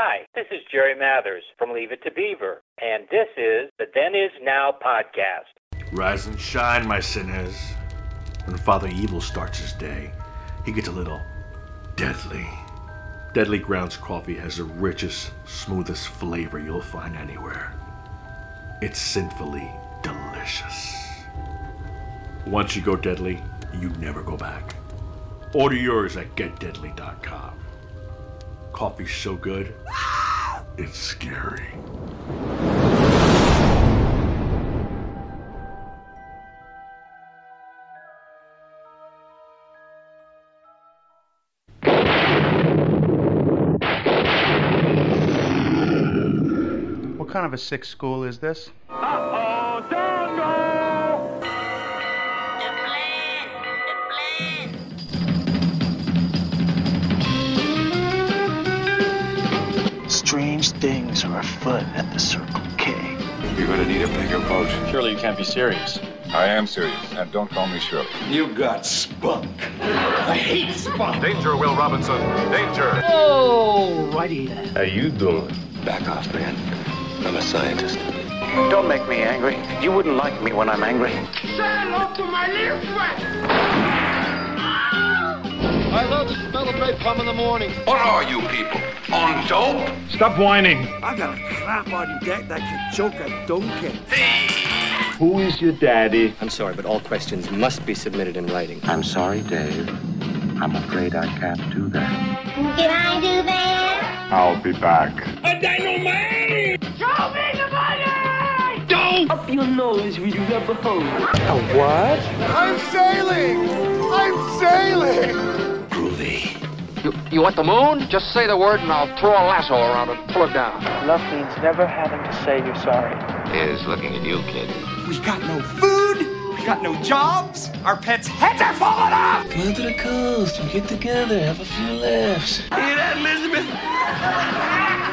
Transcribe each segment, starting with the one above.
Hi, this is Jerry Mathers from Leave It to Beaver, and this is the Then Is Now podcast. Rise and shine, my sinners. When Father Evil starts his day, he gets a little deadly. Deadly Grounds coffee has the richest, smoothest flavor you'll find anywhere. It's sinfully delicious. Once you go deadly, you never go back. Order yours at getdeadly.com. Coffee's so good, it's scary. What kind of a sick school is this? Strange things are afoot at the Circle K. You're gonna need a bigger boat. Surely you can't be serious. I am serious, and don't call me Shirley. You got spunk. I hate spunk. Danger, Will Robinson. Danger. Oh, righty. How you doing? Back off, man. I'm a scientist. Don't make me angry. You wouldn't like me when I'm angry. Say hello to my little friend. I love the smell of napalm in the morning. What are you people? On dope? Stop whining. I got a crap on deck that could choke a donkey. Who is your daddy? I'm sorry, but all questions must be submitted in writing. I'm sorry, Dave. I'm afraid I can't do that. Can I do that? I'll be back. A dynamite! Show me the money! Don't! Up your nose with your rubber hose. I'm sailing! I'm sailing! You, you want the moon? Just say the word and I'll throw a lasso around it and pull it down. Love means never having to say you're sorry. Is looking at you, kid. We got no food. We got no jobs. Our pets' heads are falling off. Come to the coast. We get together, have a few laughs. Hear that, Elizabeth?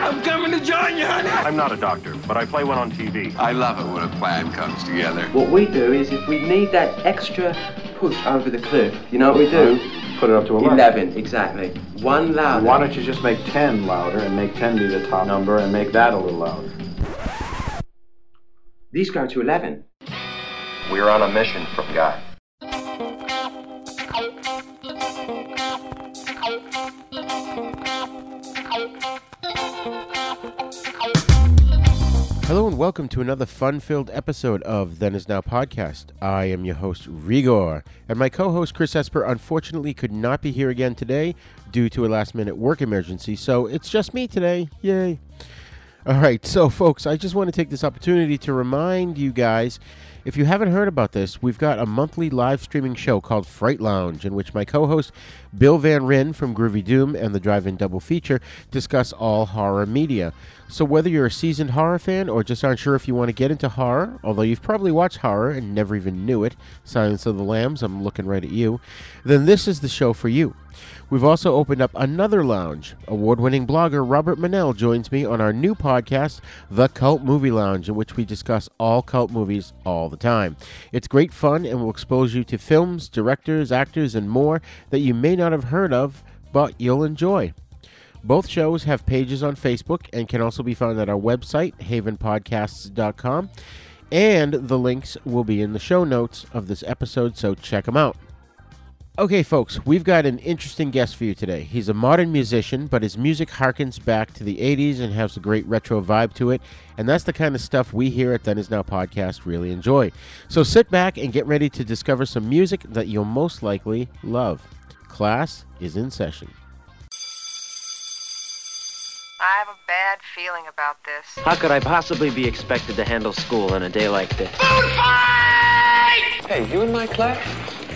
I'm coming to join you, honey. I'm not a doctor, but I play one on TV. I love it when a plan comes together. What we do is if we need that extra push over the cliff, you know what we do? Put it up to 11, exactly. One louder. Why don't you just make 10 louder and make 10 be the top number and make that a little louder? These go to 11. We're on a mission from God. Hello and welcome to another fun-filled episode of Then Is Now podcast. I am your host Roger, and my co-host Chris Esper unfortunately could not be here again today due to a last-minute work emergency, so it's just me today. Yay! All right, so folks, I just want to take this opportunity to remind you guys if you haven't heard about this, we've got a monthly live streaming show called Fright Lounge, in which my co host Bill Van Ryn from Groovy Doom and the Drive In Double Feature discuss all horror media. So, whether you're a seasoned horror fan or just aren't sure if you want to get into horror, although you've probably watched horror and never even knew it, Silence of the Lambs, I'm looking right at you, then this is the show for you. We've also opened up another lounge. Award winning blogger Robert Manell joins me on our new podcast, The Cult Movie Lounge, in which we discuss all cult movies all the time. It's great fun and will expose you to films, directors, actors, and more that you may not have heard of, but you'll enjoy. Both shows have pages on Facebook and can also be found at our website, havenpodcasts.com. And the links will be in the show notes of this episode, so check them out. Okay, folks, we've got an interesting guest for you today. He's a modern musician, but his music harkens back to the 80s and has a great retro vibe to it. And that's the kind of stuff we here at Then Is Now Podcast really enjoy. So sit back and get ready to discover some music that you'll most likely love. Class is in session. I have a bad feeling about this. How could I possibly be expected to handle school on a day like this? Food fight! Hey, you in my class?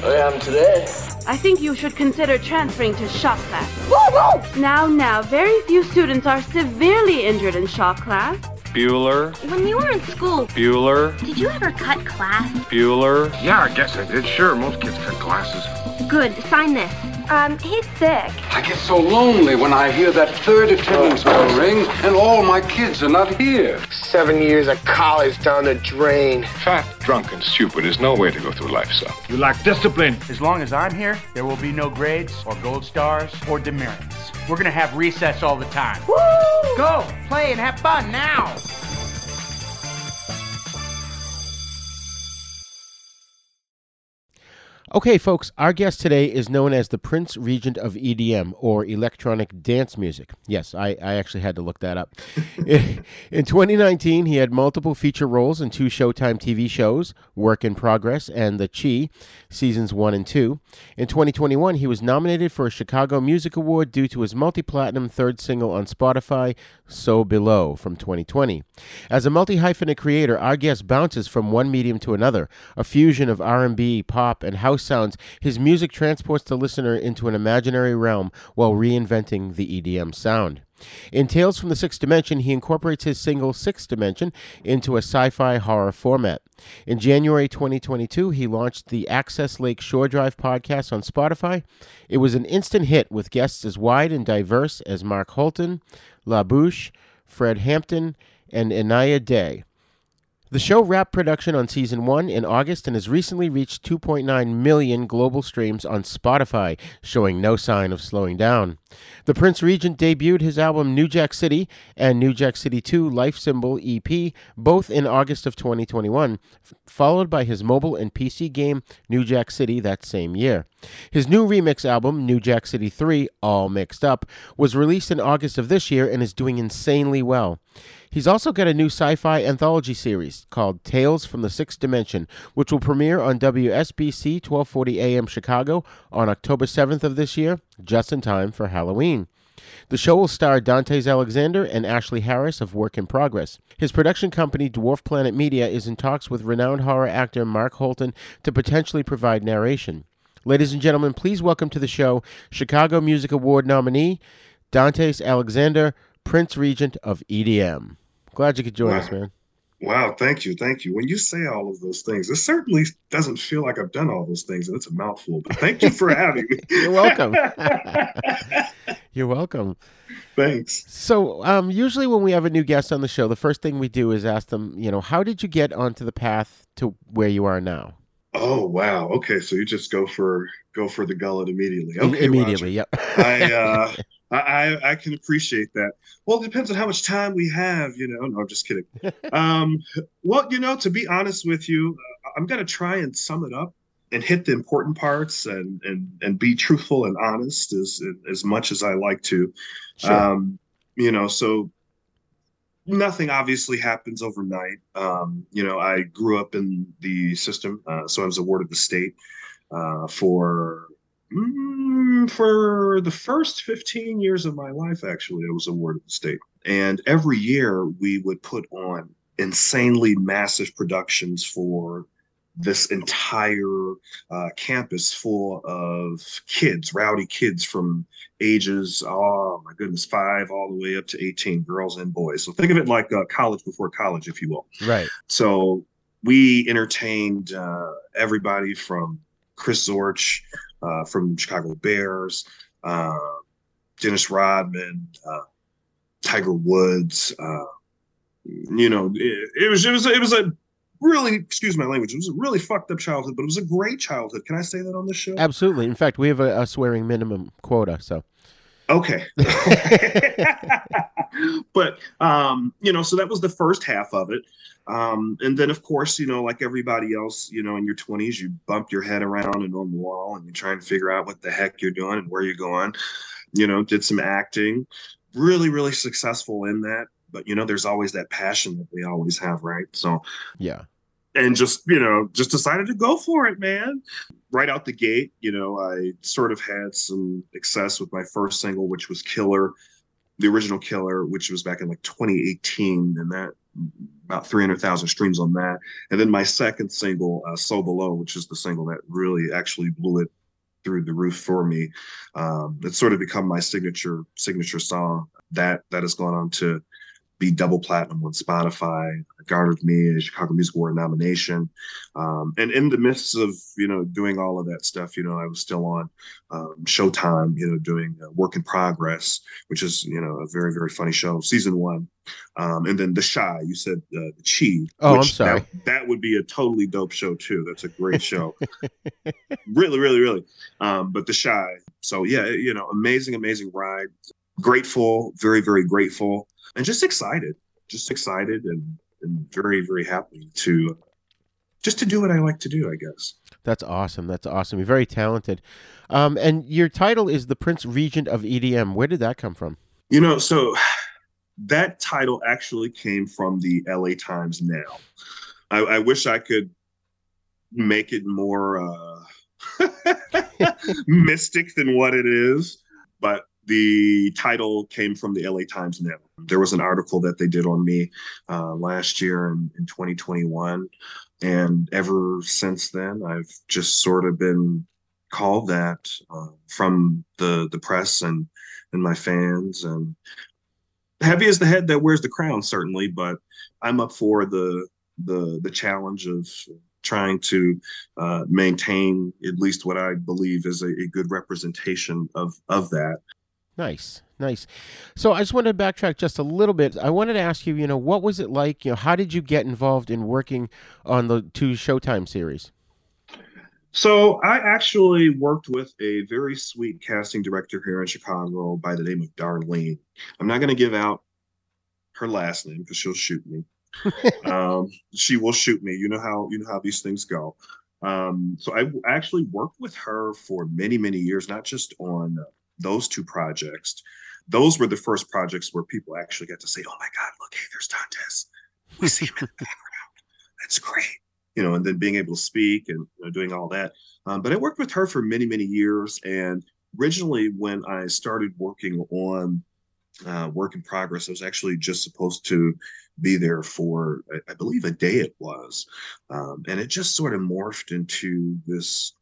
Oh, I am today. I think you should consider transferring to shop class. Whoa, whoa! Now, now, very few students are severely injured in shop class. Bueller, When you were in school, Bueller, did you ever cut class? Bueller. Yeah, I guess I did. Sure, most kids cut glasses. Good, sign this. Um, he's sick. I get so lonely when I hear that third attendance bell ring and all my kids are not here. Seven years of college down the drain. Fat, drunk, and stupid is no way to go through life, son. You lack discipline. As long as I'm here, there will be no grades or gold stars or demerits. We're gonna have recess all the time. Woo! Go, play, and have fun now! Okay, folks, our guest today is known as the Prince Regent of EDM, or electronic dance music. Yes, I, I actually had to look that up. in, in 2019, he had multiple feature roles in two Showtime TV shows, Work in Progress and The Chi, seasons one and two. In 2021, he was nominated for a Chicago Music Award due to his multi platinum third single on Spotify, So Below, from 2020. As a multi hyphenate creator, our guest bounces from one medium to another, a fusion of R&B, pop, and house sounds, his music transports the listener into an imaginary realm while reinventing the EDM sound. In Tales from the Sixth Dimension, he incorporates his single Sixth Dimension into a sci fi horror format. In January 2022, he launched the Access Lake Shore Drive podcast on Spotify. It was an instant hit with guests as wide and diverse as Mark Holton, LaBouche, Fred Hampton, and Inaya Day. The show wrapped production on season one in August and has recently reached 2.9 million global streams on Spotify, showing no sign of slowing down. The Prince Regent debuted his album New Jack City and New Jack City 2 Life Symbol EP, both in August of 2021, followed by his mobile and PC game New Jack City that same year. His new remix album, New Jack City 3 All Mixed Up, was released in August of this year and is doing insanely well. He's also got a new sci fi anthology series called Tales from the Sixth Dimension, which will premiere on WSBC 1240 AM Chicago on October 7th of this year, just in time for Halloween. The show will star Dantes Alexander and Ashley Harris of Work in Progress. His production company, Dwarf Planet Media, is in talks with renowned horror actor Mark Holton to potentially provide narration. Ladies and gentlemen, please welcome to the show Chicago Music Award nominee Dantes Alexander, Prince Regent of EDM. Glad you could join wow. us, man. Wow, thank you, thank you. When you say all of those things, it certainly doesn't feel like I've done all those things, and it's a mouthful. But thank you for having me. You're welcome. You're welcome. Thanks. So, um, usually when we have a new guest on the show, the first thing we do is ask them, you know, how did you get onto the path to where you are now? Oh wow. Okay, so you just go for go for the gullet immediately. Okay, immediately. Roger. Yep. I, uh, I I can appreciate that. Well, it depends on how much time we have. You know. No, I'm just kidding. um, well, you know, to be honest with you, uh, I'm gonna try and sum it up and hit the important parts and and and be truthful and honest as as much as I like to. Sure. Um, you know, so nothing obviously happens overnight. Um, you know, I grew up in the system, uh, so I was awarded the state uh, for mm, for the first 15 years of my life. Actually, I was awarded the state, and every year we would put on insanely massive productions for this entire uh, campus full of kids, rowdy kids from ages, oh my goodness, five all the way up to 18, girls and boys. So think of it like uh, college before college, if you will. Right. So we entertained uh, everybody from Chris Zorich uh, from Chicago Bears, uh, Dennis Rodman, uh, Tiger Woods. Uh, you know, it, it was it was it was a really, excuse my language, it was a really fucked up childhood, but it was a great childhood. Can I say that on this show? Absolutely. In fact, we have a, a swearing minimum quota. So, okay. but, um, you know, so that was the first half of it. Um, and then, of course, you know, like everybody else, you know, in your 20s, you bump your head around and on the wall and you try and figure out what the heck you're doing and where you're going. You know, did some acting, really, really successful in that but you know there's always that passion that we always have right? So yeah. and just you know just decided to go for it man. Right out the gate you know i sort of had some success with my first single which was killer the original killer which was back in like 2018 and that about 300,000 streams on that. And then my second single uh, so below which is the single that really actually blew it through the roof for me. Um, it's sort of become my signature signature song that that has gone on to be double platinum on Spotify, garnered me a Chicago Music Award nomination. Um, and in the midst of, you know, doing all of that stuff, you know, I was still on um, Showtime, you know, doing uh, Work in Progress, which is, you know, a very, very funny show, season one. Um, and then The Shy, you said uh, The Chi. Oh, I'm sorry. That, that, would be a totally dope show, too. That's a great show. really, really, really. Um, but The Shy. So, yeah, you know, amazing, amazing ride grateful, very, very grateful, and just excited, just excited and, and very, very happy to just to do what I like to do, I guess. That's awesome. That's awesome. You're very talented. Um, and your title is the Prince Regent of EDM. Where did that come from? You know, so that title actually came from the LA Times now. I, I wish I could make it more uh, mystic than what it is, but the title came from the LA Times now. There was an article that they did on me uh, last year in, in 2021. And ever since then, I've just sort of been called that uh, from the, the press and, and my fans. And heavy is the head that wears the crown, certainly, but I'm up for the, the, the challenge of trying to uh, maintain at least what I believe is a, a, good representation of of that. Nice, nice. So I just wanted to backtrack just a little bit. I wanted to ask you, you know, what was it like? You know, how did you get involved in working on the two Showtime series? So I actually worked with a very sweet casting director here in Chicago by the name of Darlene. I'm not going to give out her last name because she'll shoot me. um, she will shoot me. You know how you know how these things go. Um, so I actually worked with her for many many years, not just on uh, those two projects, those were the first projects where people actually got to say, "Oh my God, look, hey, there's Dantes. We see him in the background. That's great." You know, and then being able to speak and you know, doing all that. Um, but I worked with her for many, many years. And originally, when I started working on uh, Work in Progress, I was actually just supposed to be there for, I, I believe, a day it was. Um, and it just sort of morphed into this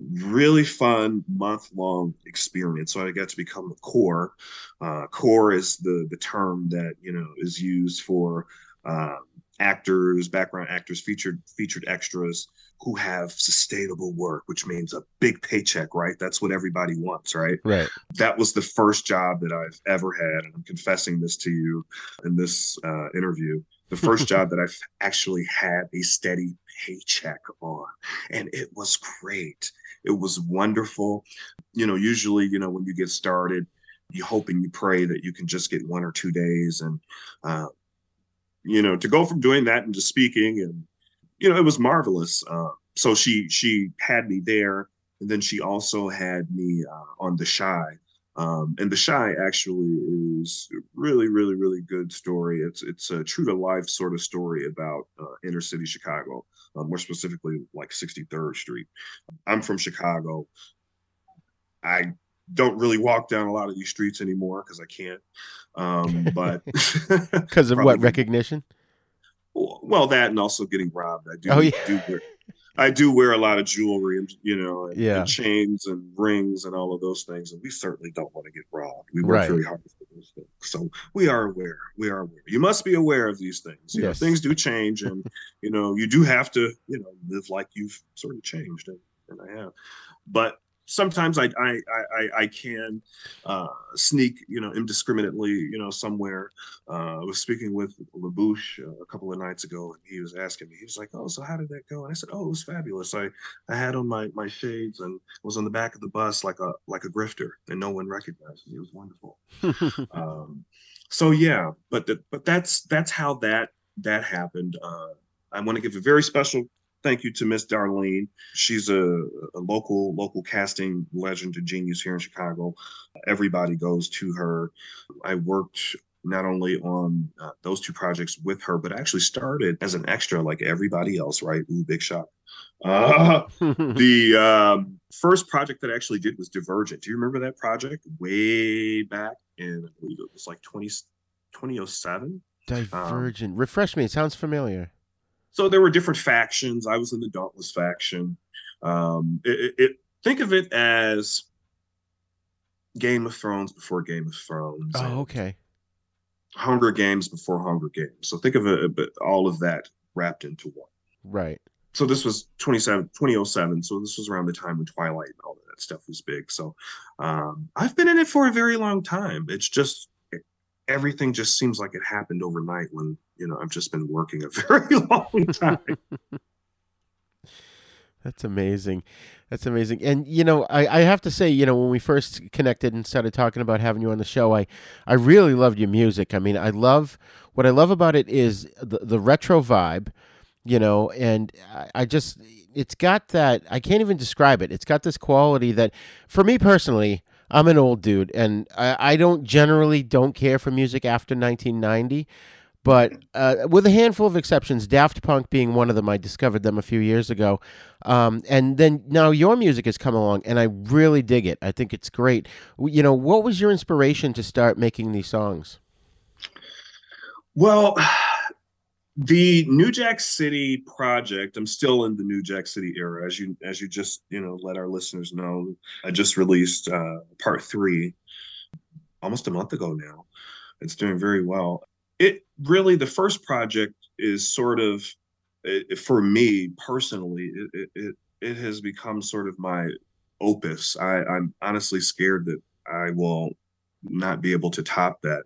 really fun month long experience. So I got to become a core. Uh, core is the the term that you know is used for um, actors, background actors, featured featured extras who have sustainable work, which means a big paycheck, right? That's what everybody wants, right? Right. That was the first job that I've ever had, and I'm confessing this to you in this uh, interview. The first job that I've actually had a steady paycheck on, and it was great. It was wonderful. You know, usually, you know, when you get started, you hope and you pray that you can just get one or two days, and uh, you know, to go from doing that into speaking, and you know, it was marvelous. Uh, so she she had me there, and then she also had me uh, on the Chi. Um, and the shy actually is really, really, really good story. It's it's a true to life sort of story about uh, inner city Chicago um, more specifically like 63rd Street. I'm from Chicago. I don't really walk down a lot of these streets anymore because I can't. Um, but because of what recognition? Well, that and also getting robbed. I do. Oh yeah. Do I do wear a lot of jewelry and you know, and, yeah. and chains and rings and all of those things, and we certainly don't want to get robbed. We work right. very hard for those things, so we are aware. We are aware. You must be aware of these things. You yes. know, things do change, and you know, you do have to, you know, live like you've sort of changed, and, and I have. But sometimes I I I, I can uh, sneak, you know, indiscriminately, you know, somewhere. Uh, I was speaking with LaBouche uh, a couple of nights ago, and he was asking me. He was like, "Oh, so how did that go?" And I said, "Oh, it was fabulous. I I had on my my shades and was on the back of the bus like a like a grifter, and no one recognized me. It was wonderful." um, so yeah, but the, but that's that's how that that happened. Uh, I want to give a very special thank you to Miss Darlene. She's a, a, local local casting legend and genius here in Chicago. Everybody goes to her. I worked not only on uh, those two projects with her, but actually started as an extra like everybody else, right? Ooh, big shot. Uh, the um, first project that I actually did was Divergent. Do you remember that project? Way back in, I believe it was like 20, 2007. Divergent. Um, Refresh me. It sounds familiar so there were different factions. I was in the Dauntless faction. Um, it, it, think of it as Game of Thrones before Game of Thrones. Oh, okay. Hunger Games before Hunger Games. So think of it, but all of that wrapped into one. Right. So this was 27, 2007. So this was around the time when Twilight and all that stuff was big. So um, I've been in it for a very long time. It's just everything just seems like it happened overnight when you know I've just been working a very long time. That's amazing. That's amazing. And you know, I, I have to say, you know, when we first connected and started talking about having you on the show, I, I really loved your music. I mean, I love what I love about it is the the retro vibe, you know, and I, I just it's got that I can't even describe it. It's got this quality that for me personally, I'm an old dude and I, I don't generally don't care for music after 1990 but uh, with a handful of exceptions, Daft Punk being one of them. I discovered them a few years ago, um, and then now your music has come along, and I really dig it. I think it's great. You know, what was your inspiration to start making these songs? Well, the New Jack City project. I'm still in the New Jack City era, as you as you just you know let our listeners know. I just released uh, part three almost a month ago now. It's doing very well it really the first project is sort of it, for me personally it, it it has become sort of my opus i i'm honestly scared that i will not be able to top that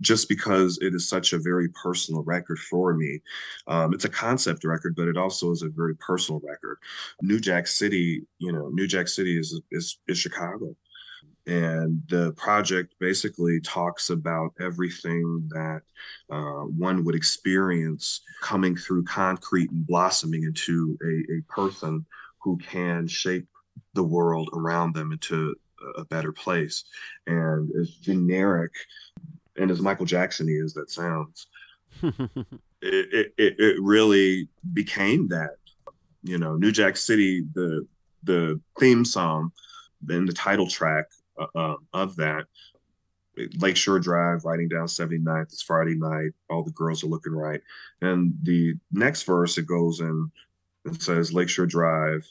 just because it is such a very personal record for me. Um, it's a concept record, but it also is a very personal record. New Jack City, you know, New Jack City is is, is Chicago and the project basically talks about everything that uh, one would experience coming through concrete and blossoming into a, a person who can shape the world around them into a better place. And as generic and as Michael Jackson is that sounds, it, it, it really became that. You know, New Jack City, the the theme song, then the title track uh, um, of that. Lakeshore Drive, riding down 79th. It's Friday night. All the girls are looking right. And the next verse, it goes in and says Lakeshore Drive,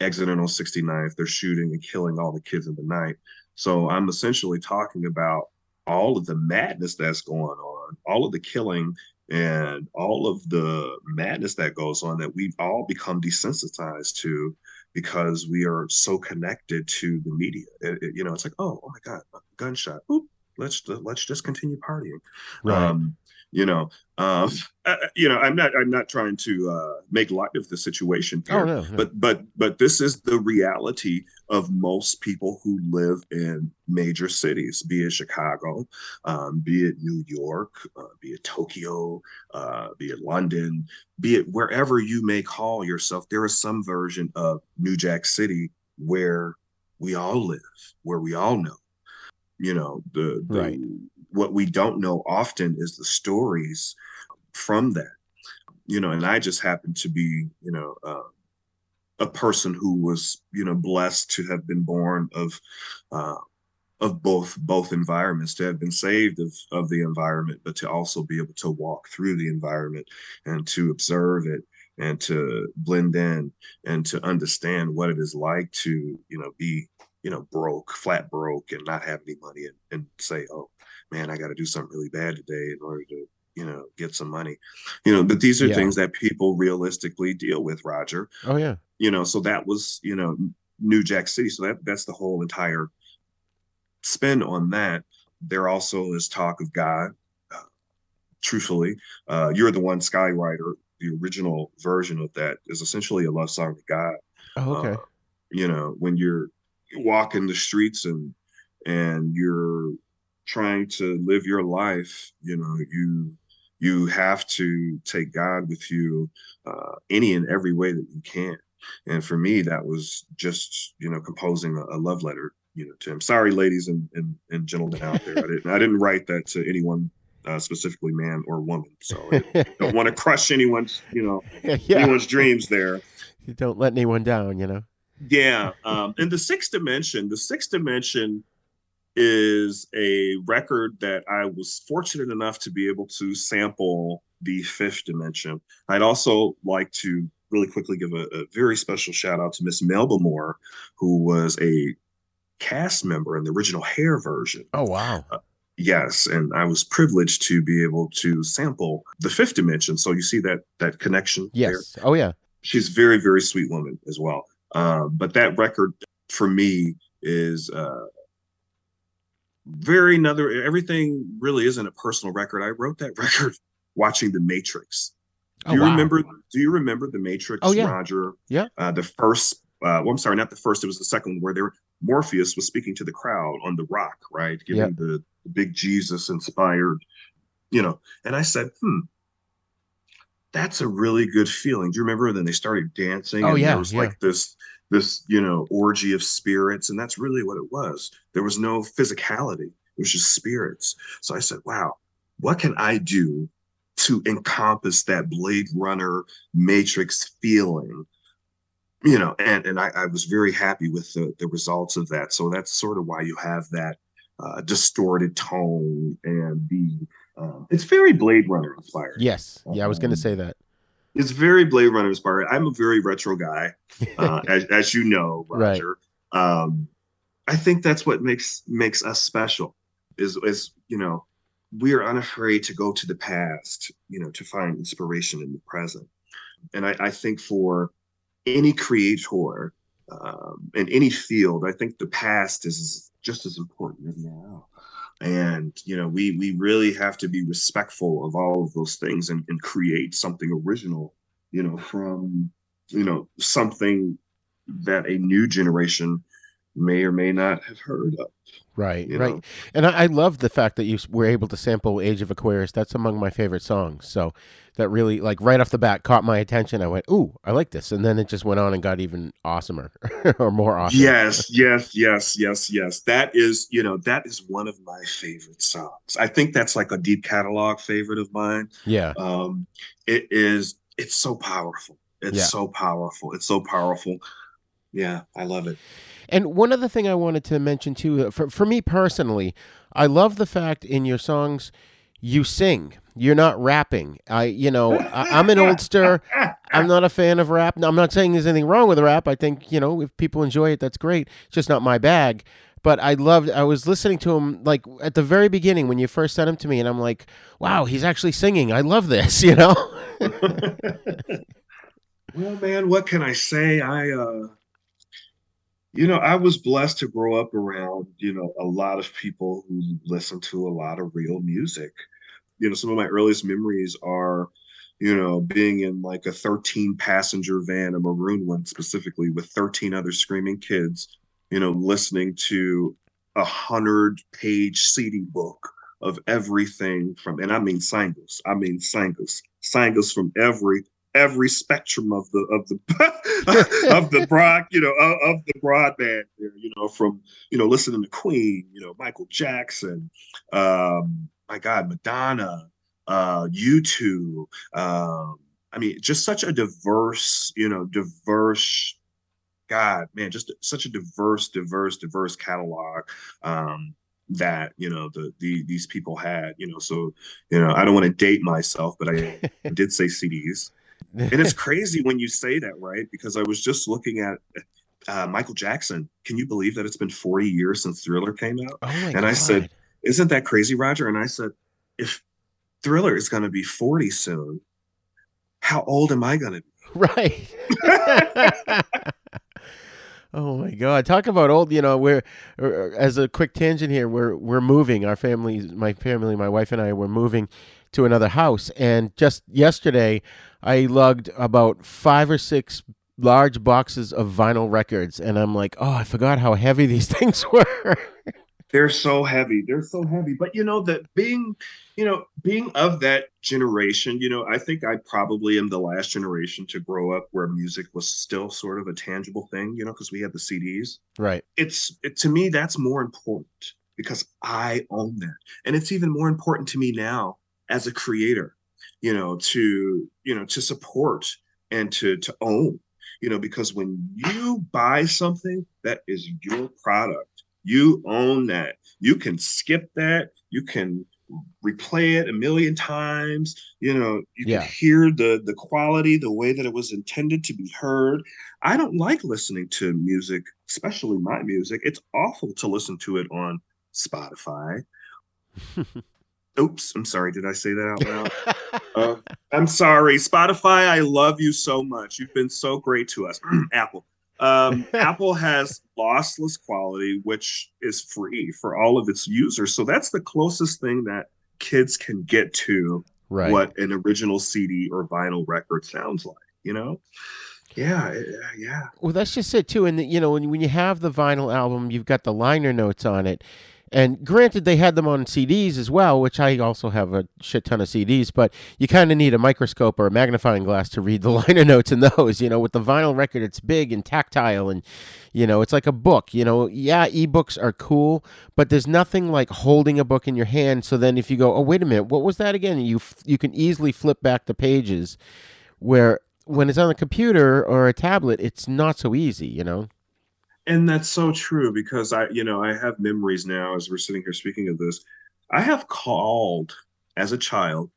exiting on 69th. They're shooting and killing all the kids in the night. So I'm essentially talking about all of the madness that's going on, all of the killing and all of the madness that goes on that we've all become desensitized to because we are so connected to the media. It, it, you know, it's like, oh, oh my God, gunshot. Oop, let's let's just continue partying. Right. Um, you know, um, you know, I'm not I'm not trying to uh, make light of the situation oh, here, oh, no, no. but but but this is the reality of most people who live in major cities, be it Chicago, um, be it New York, uh, be it Tokyo, uh, be it London, be it wherever you may call yourself. There is some version of New Jack City where we all live, where we all know. You know, the, the right what we don't know often is the stories from that. You know and i just happen to be you know uh, a person who was you know blessed to have been born of uh, of both both environments to have been saved of of the environment but to also be able to walk through the environment and to observe it and to blend in and to understand what it is like to you know be you know broke flat broke and not have any money and, and say oh man, I got to do something really bad today in order to, you know, get some money. You know, but these are yeah. things that people realistically deal with, Roger. Oh yeah. You know, so that was, you know, New Jack City. So that that's the whole entire spin on that. There also is talk of God. Uh, truthfully, uh, you're the one Skywriter. The original version of that is essentially a love song to God. Oh, okay. Uh, you know, when you're walking the streets and and you're trying to live your life, you know, you you have to take God with you uh, any and every way that you can. And for me, that was just you know composing a, a love letter, you know, to him. Sorry, ladies and and, and gentlemen out there, I didn't I didn't write that to anyone uh, specifically man or woman. So I don't want to crush anyone's, you know, yeah. anyone's dreams there. You don't let anyone down, you know. Yeah. Um, and the sixth dimension, the sixth dimension is a record that I was fortunate enough to be able to sample the fifth dimension. I'd also like to really quickly give a, a very special shout out to Miss Melba Moore, who was a cast member in the original Hair version. Oh, wow. Uh, yes and i was privileged to be able to sample the fifth dimension so you see that that connection yes there. oh yeah she's very very sweet woman as well um, but that record for me is uh, very another everything really isn't a personal record. I wrote that record watching The Matrix. Do you wow. remember? Do you remember the Matrix? Oh yeah, Roger. Yeah. Uh, the first. Uh, well, I'm sorry, not the first. It was the second one where there Morpheus was speaking to the crowd on the rock, right, giving yep. the, the big Jesus inspired, you know. And I said, hmm, that's a really good feeling. Do you remember? Then they started dancing. Oh and yeah, there was yeah. like this this you know orgy of spirits, and that's really what it was. There was no physicality. It was just spirits. So I said, wow, what can I do to encompass that Blade Runner Matrix feeling? You know, and and I, I was very happy with the the results of that. So that's sort of why you have that uh, distorted tone and the um, it's very Blade Runner inspired. Yes, yeah, I was going to say that. It's very Blade Runner inspired. I'm a very retro guy, uh, as, as you know, Roger. Right. Um, I think that's what makes makes us special. Is is you know we are unafraid to go to the past, you know, to find inspiration in the present. And I, I think for any creator um, in any field, I think the past is just as important as now and you know we we really have to be respectful of all of those things and, and create something original you know from you know something that a new generation may or may not have heard of Right, right. Know? And I, I, love the fact that you were able to sample Age of Aquarius. That's among my favorite songs. So that really, like, right off the bat caught my attention. I went, ooh, I like this. And then it just went on and got even awesomer or more awesome. Yes, yes, yes, yes, yes. That is, you know, that is one of my favorite songs. I think that's like a deep catalog favorite of mine. Yeah. Um, it is, it's so powerful. It's yeah. so powerful. It's so powerful. Yeah, I love it. And one other thing I wanted to mention too, uh, for for me personally, I love the fact in your songs you sing. You're not rapping. I, you know, I, am an oldster. I'm not a fan of rap. I'm not saying there's anything wrong with rap. I think you know if people enjoy it, that's great. It's just not my bag. But I loved. I was listening to him like at the very beginning when you first sent him to me, and I'm like, wow, he's actually singing. I love this. You know. well, man, what can I say? I. uh you know, I was blessed to grow up around, you know, a lot of people who listen to a lot of real music. You know, some of my earliest memories are, you know, being in like a 13 passenger van, a maroon one specifically, with 13 other screaming kids, you know, listening to a hundred page CD book of everything from, and I mean singles, I mean singles, singles from every every spectrum of the of the of the broad you know of, of, the broadband you know from you know listening to queen you know michael jackson um my god madonna uh u2 um i mean just such a diverse you know diverse god man just such a diverse diverse diverse catalog um that you know the, the these people had you know so you know i don't want to date myself but i did say cds and it's crazy when you say that, right? Because I was just looking at uh, Michael Jackson. Can you believe that it's been 40 years since Thriller came out? Oh and God. I said, Isn't that crazy, Roger? And I said, If Thriller is going to be 40 soon, how old am I going to be? Right. oh my God! Talk about old. You know, we're as a quick tangent here. We're we're moving. Our family, my family, my wife and I, were moving to another house, and just yesterday, I lugged about five or six large boxes of vinyl records, and I'm like, oh, I forgot how heavy these things were. They're so heavy. They're so heavy. But you know that being, you know, being of that generation, you know, I think I probably am the last generation to grow up where music was still sort of a tangible thing, you know, because we had the CDs. Right. It's it, to me that's more important because I own that, and it's even more important to me now as a creator you know to you know to support and to to own you know because when you buy something that is your product you own that. You can skip that. You can replay it a million times. You know you yeah. can hear the the quality the way that it was intended to be heard. I don't like listening to music especially my music. It's awful to listen to it on spotify Oops, I'm sorry. Did I say that out loud? uh, I'm sorry. Spotify, I love you so much. You've been so great to us. Apple. Um, Apple has lossless quality, which is free for all of its users. So that's the closest thing that kids can get to right. what an original CD or vinyl record sounds like. You know, yeah, yeah. Well, that's just it too. And you know, when when you have the vinyl album, you've got the liner notes on it. And granted, they had them on CDs as well, which I also have a shit ton of CDs, but you kind of need a microscope or a magnifying glass to read the liner notes in those. You know, with the vinyl record, it's big and tactile, and, you know, it's like a book. You know, yeah, ebooks are cool, but there's nothing like holding a book in your hand. So then if you go, oh, wait a minute, what was that again? You, you can easily flip back the pages where when it's on a computer or a tablet, it's not so easy, you know? And that's so true because I, you know, I have memories now as we're sitting here speaking of this. I have called as a child,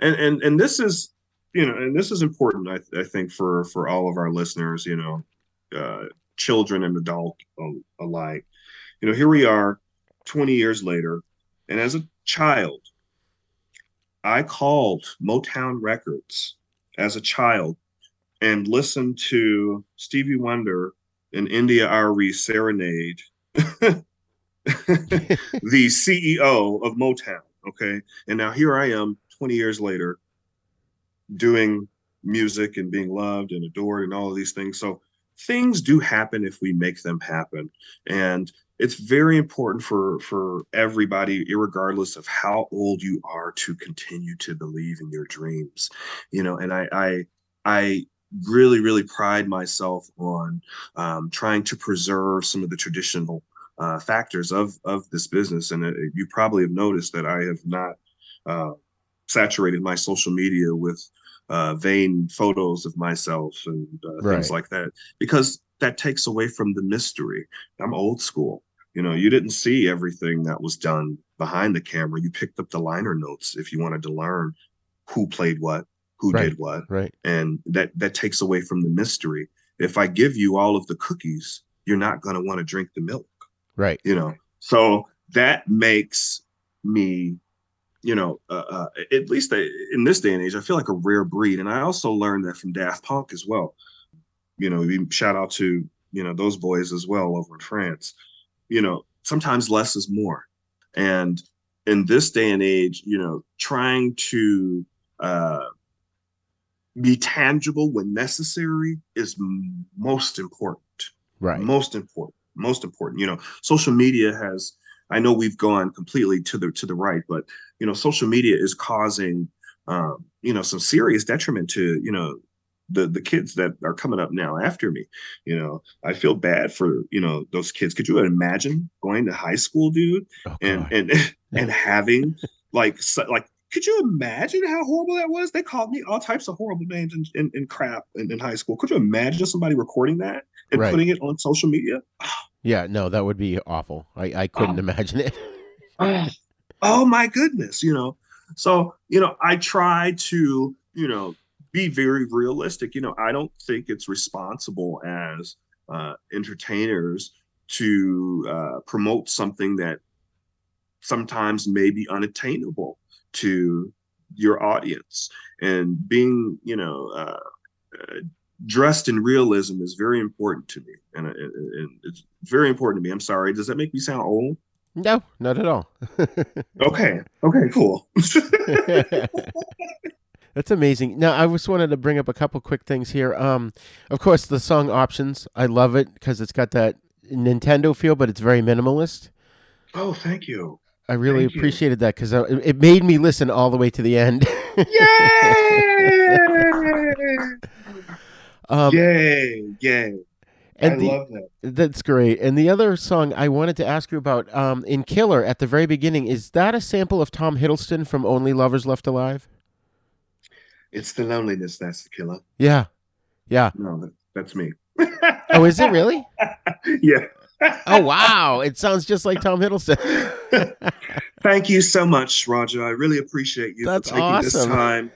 and and and this is, you know, and this is important. I, I think for for all of our listeners, you know, uh, children and adult alike. You know, here we are, twenty years later, and as a child, I called Motown Records as a child and listened to Stevie Wonder an India.Arie serenade the CEO of Motown. Okay. And now here I am 20 years later doing music and being loved and adored and all of these things. So things do happen if we make them happen. And it's very important for for everybody regardless of how old you are to continue to believe in your dreams you know and i i i really, really pride myself on um, trying to preserve some of the traditional uh, factors of of this business. And uh, you probably have noticed that I have not uh, saturated my social media with uh, vain photos of myself and uh, right. things like that because that takes away from the mystery. I'm old school. You know, you didn't see everything that was done behind the camera. You picked up the liner notes if you wanted to learn who played what, who right, did what right. and that that takes away from the mystery. If i give you all of the cookies you're not going to want to drink the milk. Right. You know? So that makes me you know uh, uh, at least in this day and age i feel like a rare breed. And i also learned that from daft punk as well. You know shout out to you know those boys as well over in france. You know sometimes less is more. And in this day and age you know trying to uh be tangible when necessary is most important. Right. Most important. Most important. You know, social media has I know we've gone completely to the to the right, but you know, social media is causing um, you know, some serious detriment to, you know, the the kids that are coming up now after me. You know, I feel bad for, you know, those kids. Could you imagine going to high school, dude, oh, and and and having like like could you imagine how horrible that was? They called me all types of horrible names and, and, and crap in, in, high school. Could you imagine somebody recording that and right. putting it on social media? yeah, no, that would be awful. I, I couldn't oh. imagine it. oh, oh my goodness, you know. So, you know, I try to, you know, be very realistic. You know, I don't think it's responsible as uh, entertainers to uh, promote something that sometimes may be unattainable to your audience and being you know uh, uh, dressed in realism is very important to me and, and, and, it's very important to me i'm sorry does that make me sound old no not at all okay okay cool That's amazing. Now, I just wanted to bring up a couple quick things here. Um, of course, the song options, I love it because it's got that Nintendo feel, but it's very minimalist. Oh, thank you. I really Thank appreciated you. that because it made me listen all the way to the end. yay! um, yay! Yay! And I the, love that. That's great. And the other song I wanted to ask you about um, in Killer at the very beginning is that a sample of Tom Hiddleston from Only Lovers Left Alive? It's the loneliness that's the killer. Yeah, yeah. No, that's me. oh, is it really? yeah oh wow! It sounds just like Tom Hiddleston. Thank you so much, Roger. I really appreciate you That's for taking awesome. this time,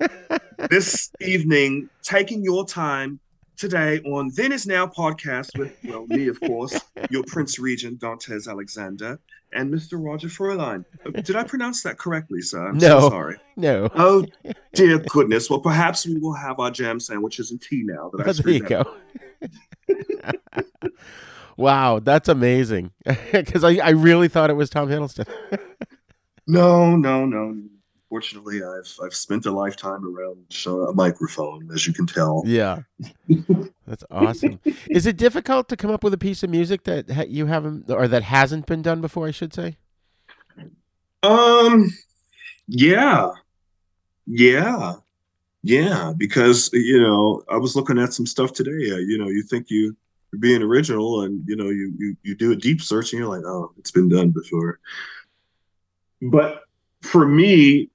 this evening, taking your time today on Then Is Now podcast with well me, of course, your Prince Regent Dantes Alexander, and Mr. Roger Fräulein. Uh, did I pronounce that correctly, sir? I'm no, so sorry. No. Oh dear goodness. Well, perhaps we will have our jam sandwiches and tea now that I there you go. Wow, that's amazing. Because I, I really thought it was Tom Hiddleston. no, no, no. Fortunately, I've I've spent a lifetime around a microphone, as you can tell. Yeah, that's awesome. Is it difficult to come up with a piece of music that ha- you haven't or that hasn't been done before? I should say. Um, yeah, yeah, yeah. Because you know, I was looking at some stuff today. Uh, you know, you think you you're being original, and you know, you you you do a deep search, and you're like, oh, it's been done before. But for me,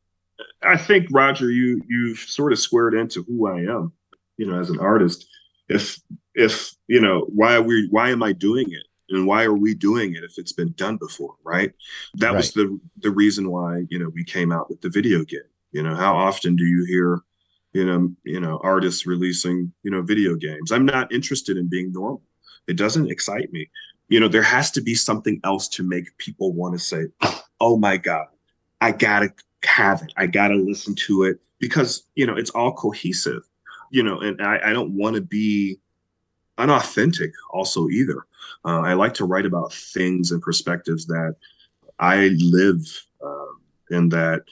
I think Roger, you you've sort of squared into who I am, you know, as an artist. If if you know why are we why am I doing it and why are we doing it if it's been done before, right? That right. was the the reason why you know we came out with the video game. You know, how often do you hear, you know, you know, artists releasing you know video games? I'm not interested in being normal. It doesn't excite me. You know, there has to be something else to make people want to say, "Oh my god, I gotta have it. I got to listen to it because, you know, it's all cohesive, you know, and I, I don't want to be unauthentic also either. Uh, I like to write about things and perspectives that I live um, and that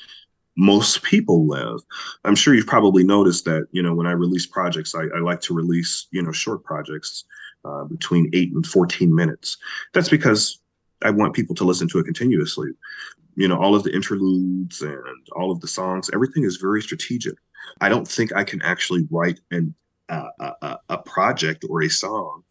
most people live. I'm sure you've probably noticed that, you know, when I release projects, I, I like to release, you know, short projects uh, between eight and 14 minutes. That's because I want people to listen to it continuously. You know all of the interludes and all of the songs everything is very strategic. I don't think i can actually write an uh, a, a project or a song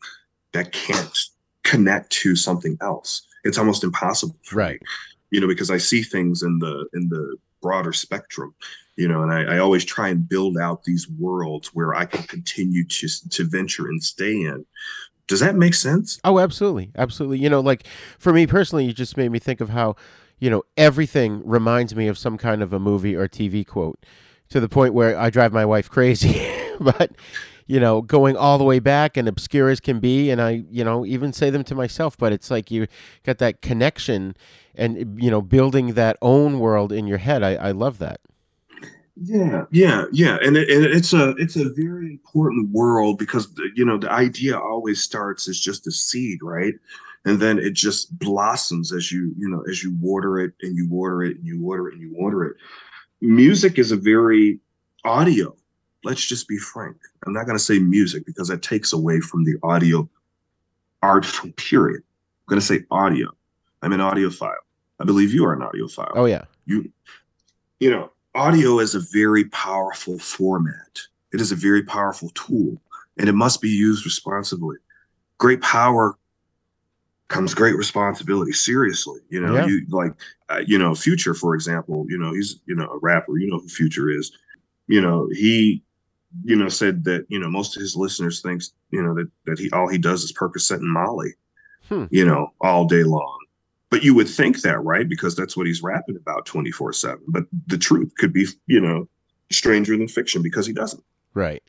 that can't connect to something else. It's almost impossible right me, you know because i see things in the in the broader spectrum you know and I, I always try and build out these worlds where i can continue to to venture and stay in. Does that make sense? Oh absolutely. Absolutely. You know like for me personally you just made me think of how you know, everything reminds me of some kind of a movie or TV quote to the point where I drive my wife crazy. but, you know, going all the way back and obscure as can be. And I, you know, even say them to myself, but it's like you got that connection and, you know, building that own world in your head. I, I love that. Yeah, yeah, yeah, and, it, and it's a it's a very important world because you know the idea always starts as just a seed, right? and then it just blossoms as you you know as you water it and you water it and you water it and you water it music is a very audio let's just be frank i'm not going to say music because that takes away from the audio art from period i'm going to say audio i'm an audiophile i believe you are an audiophile oh yeah you you know audio is a very powerful format it is a very powerful tool and it must be used responsibly great power comes great responsibility. Seriously, you know, yeah. you like, uh, you know, Future, for example, you know, he's you know a rapper. You know who Future is. You know, he, you know, said that you know most of his listeners thinks you know that that he all he does is Percocet and Molly, hmm. you know, all day long. But you would think that, right? Because that's what he's rapping about twenty four seven. But the truth could be, you know, stranger than fiction because he doesn't. Right.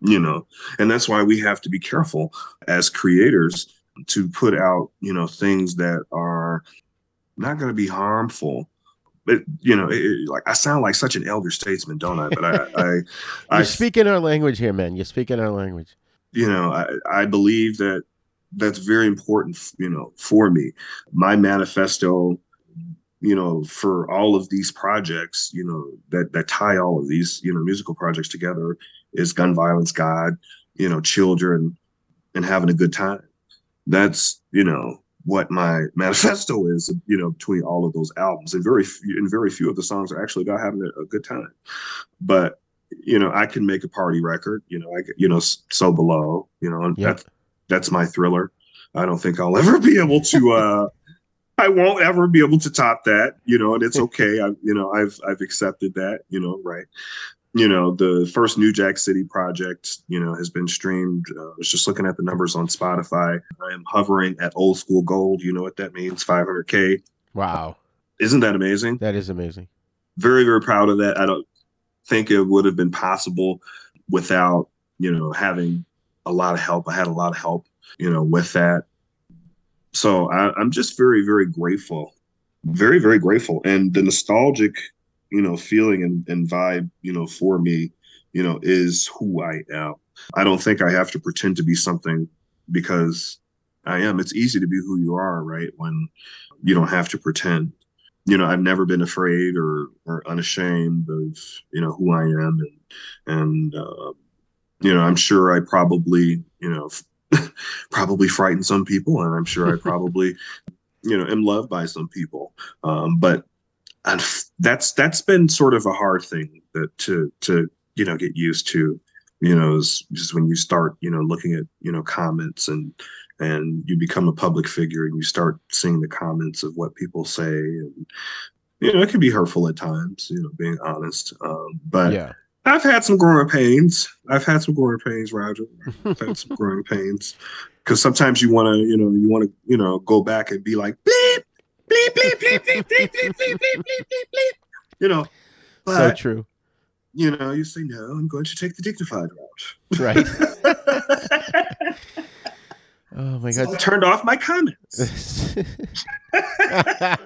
You know, and that's why we have to be careful as creators to put out, you know, things that are not going to be harmful. But you know, it, like I sound like such an elder statesman, don't I? But I, I, You're I speak in our language here, man. You speak in our language. You know, I, I believe that that's very important. You know, for me, my manifesto, you know, for all of these projects, you know, that that tie all of these, you know, musical projects together is gun violence, God, you know, children, and having a good time that's you know what my manifesto is you know between all of those albums and very few and very few of the songs are actually about having a, a good time but you know i can make a party record you know i you know so below you know and yep. that's that's my thriller i don't think i'll ever be able to uh I won't ever be able to top that, you know, and it's okay. I, you know, I've I've accepted that, you know, right you know the first new jack city project you know has been streamed. Uh, i was just looking at the numbers on spotify. I am hovering at old school gold. You know what that means? 500k wow. Isn't that amazing? That is amazing. Very very proud of that. I don't think it would have been possible without you know having a lot of help. I had a lot of help you know with that. So I, i'm just very very grateful. Very very grateful. And the nostalgic you know, feeling and, and vibe, you know, for me, you know, is who I am. I don't think I have to pretend to be something because I am. It's easy to be who you are, right? When you don't have to pretend. you know, I've never been afraid or or unashamed of you know who I am, and and uh, you know, I'm sure I probably you know probably frighten some people, and I'm sure I probably you know am loved by some people, um, but and that's that's been sort of a hard thing that to to you know get used to you know is just when you start you know looking at you know comments and and you become a public figure and you start seeing the comments of what people say and you know it can be hurtful at times you know being honest um, but yeah. I've had some growing pains. I've had some growing pains roger. I've had some growing pains. Because sometimes you want to you know you want to you know go back and be like bleep bleep bleep bleep bleep bleep bleep bleep bleep bleep bleep bleep you know so true you know you say no i'm going to take the dignified route right Oh my So god! I turned off my comments.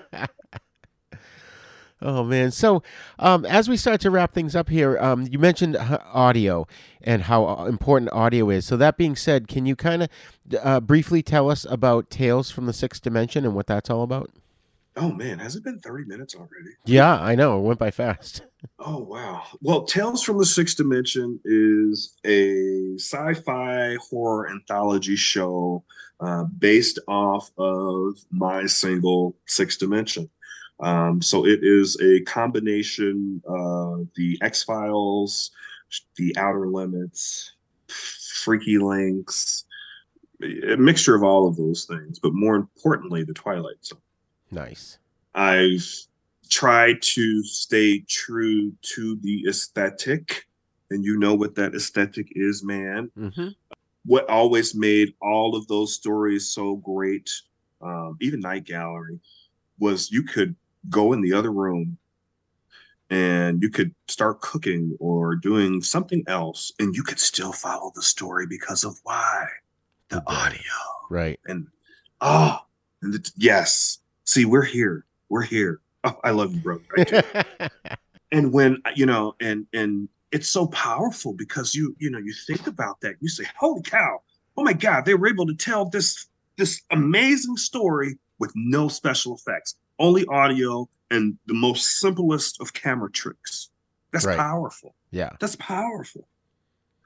oh man! So, um, as we start to wrap things up here, um, you mentioned uh, audio and how uh, important audio is. So that being said, can you kind of uh, briefly tell us about Tales from the Sixth Dimension and what that's all about? Oh man, has it been 30 minutes already? Yeah, I know it went by fast. Oh wow. Well, Tales from the Sixth Dimension is a sci-fi horror anthology show uh, based off of my single Sixth Dimension. Um, so it is a combination of the X Files, the Outer Limits, Freaky Links, a mixture of all of those things, but more importantly, the Twilight Zone. Nice. I've tried to stay true to the aesthetic, and you know what that aesthetic is, man. Mm-hmm. What always made all of those stories so great, um, even Night Gallery, was you could go in the other room and you could start cooking or doing something else, and you could still follow the story because of why the audio Right. and oh, and the, yes. See, we're here. We're here. Oh, I love you, bro. And when you know, and and it's so powerful because you you know you think about that. You say, "Holy cow! Oh my God! They were able to tell this this amazing story with no special effects, only audio and the most simplest of camera tricks." That's Right. powerful Yeah. that's powerful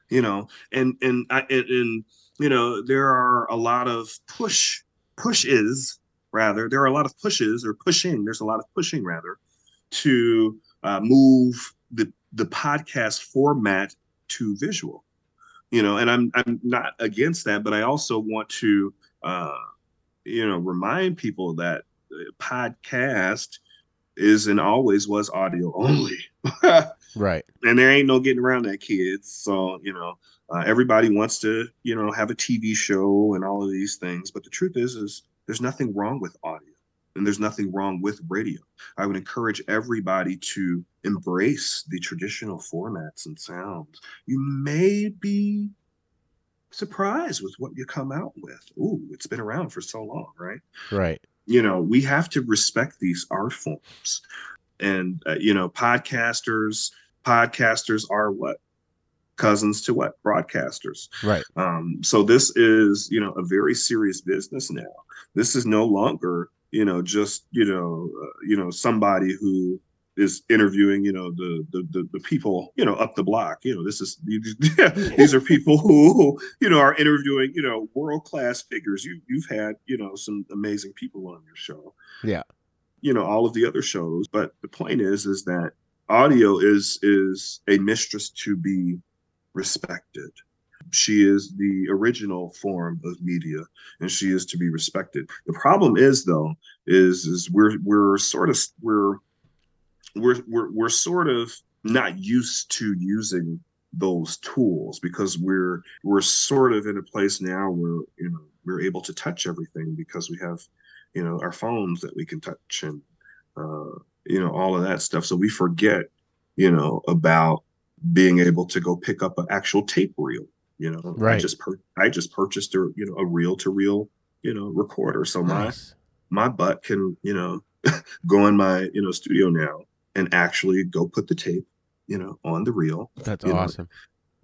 you know and and I, and, and you know there are a lot of push pushes rather there are a lot of pushes or pushing there's a lot of pushing rather to uh, move the the podcast format to visual. You know and i'm i'm not against that but i also want to uh you know remind people that uh, podcast is and always was audio only. Right. and there ain't no getting around that kids. So you know uh, everybody wants to you know have a tv show and all of these things but the truth is is there's nothing wrong with audio and there's nothing wrong with radio. I would encourage everybody to embrace the traditional formats and sounds. You may be surprised with what you come out with. Ooh it's been around for so long right? Right. you know we have to respect these art forms. And uh, you know podcasters podcasters are what cousins to what? Broadcasters. Right. um so this is you know a very serious business now. This is no longer you know just you know uh, you know somebody who is interviewing you know the, the the the people you know up the block. You know this is these are people who you know are interviewing you know world class figures. You you've had you know some amazing people on your show. Yeah. you know all of the other shows. But the point is is that audio is is a mistress to be respected. She is the original form of media and she is to be respected. The problem is though is is we're we're sort of we're we're we're, we're sort of not used to using those tools because we're we're sort of in a place now where you know we're able to touch everything because we have you know our phones that we can touch and uh, you know all of that stuff. So we forget you know about being able to go pick up an actual tape reel you know right. i just per- i just purchased a you know a reel to reel you know recorder so Nice. my my butt can you know go in my you know studio now and actually go put the tape you know on the reel That's you know, awesome.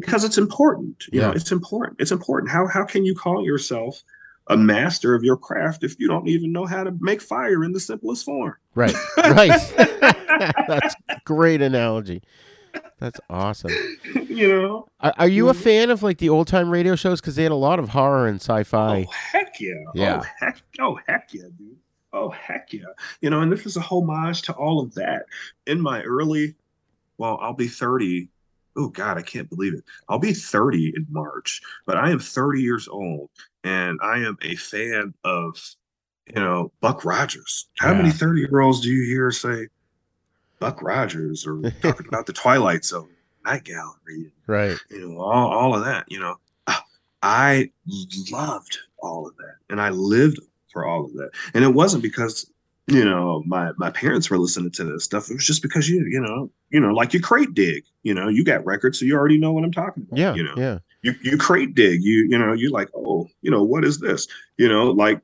because it's important you know it's important it's important how how can you call yourself a master of your craft if you don't even know how to make fire in the simplest form. Right. Right. That's a great analogy. That's awesome. you know, are, are you a mm-hmm. fan of like the old time radio shows? Because they had a lot of horror and sci-fi. Oh heck yeah! Oh, yeah. Oh heck! Oh heck yeah, dude! Oh heck yeah! You know, and this is a homage to all of that. In my early, well, I'll be thirty. Oh God, I can't believe it. I'll be thirty in March, but I am thirty years old, and I am a fan of, you know, Buck Rogers. How many thirty-year-olds do you hear say? Buck Rogers or talking about the Twilight Zone, Night Gallery, Right. you know, all, all of that, you know. Ah, I loved all of that and I lived for all of that. And it wasn't because, you know, my my parents were listening to this stuff. It was just because you, you know, you know, like you crate dig, you know, you got records, so you already know what I'm talking about. Yeah. You know, Yeah. you you crate dig, you, you know, you like, oh, you know, what is this? You know, like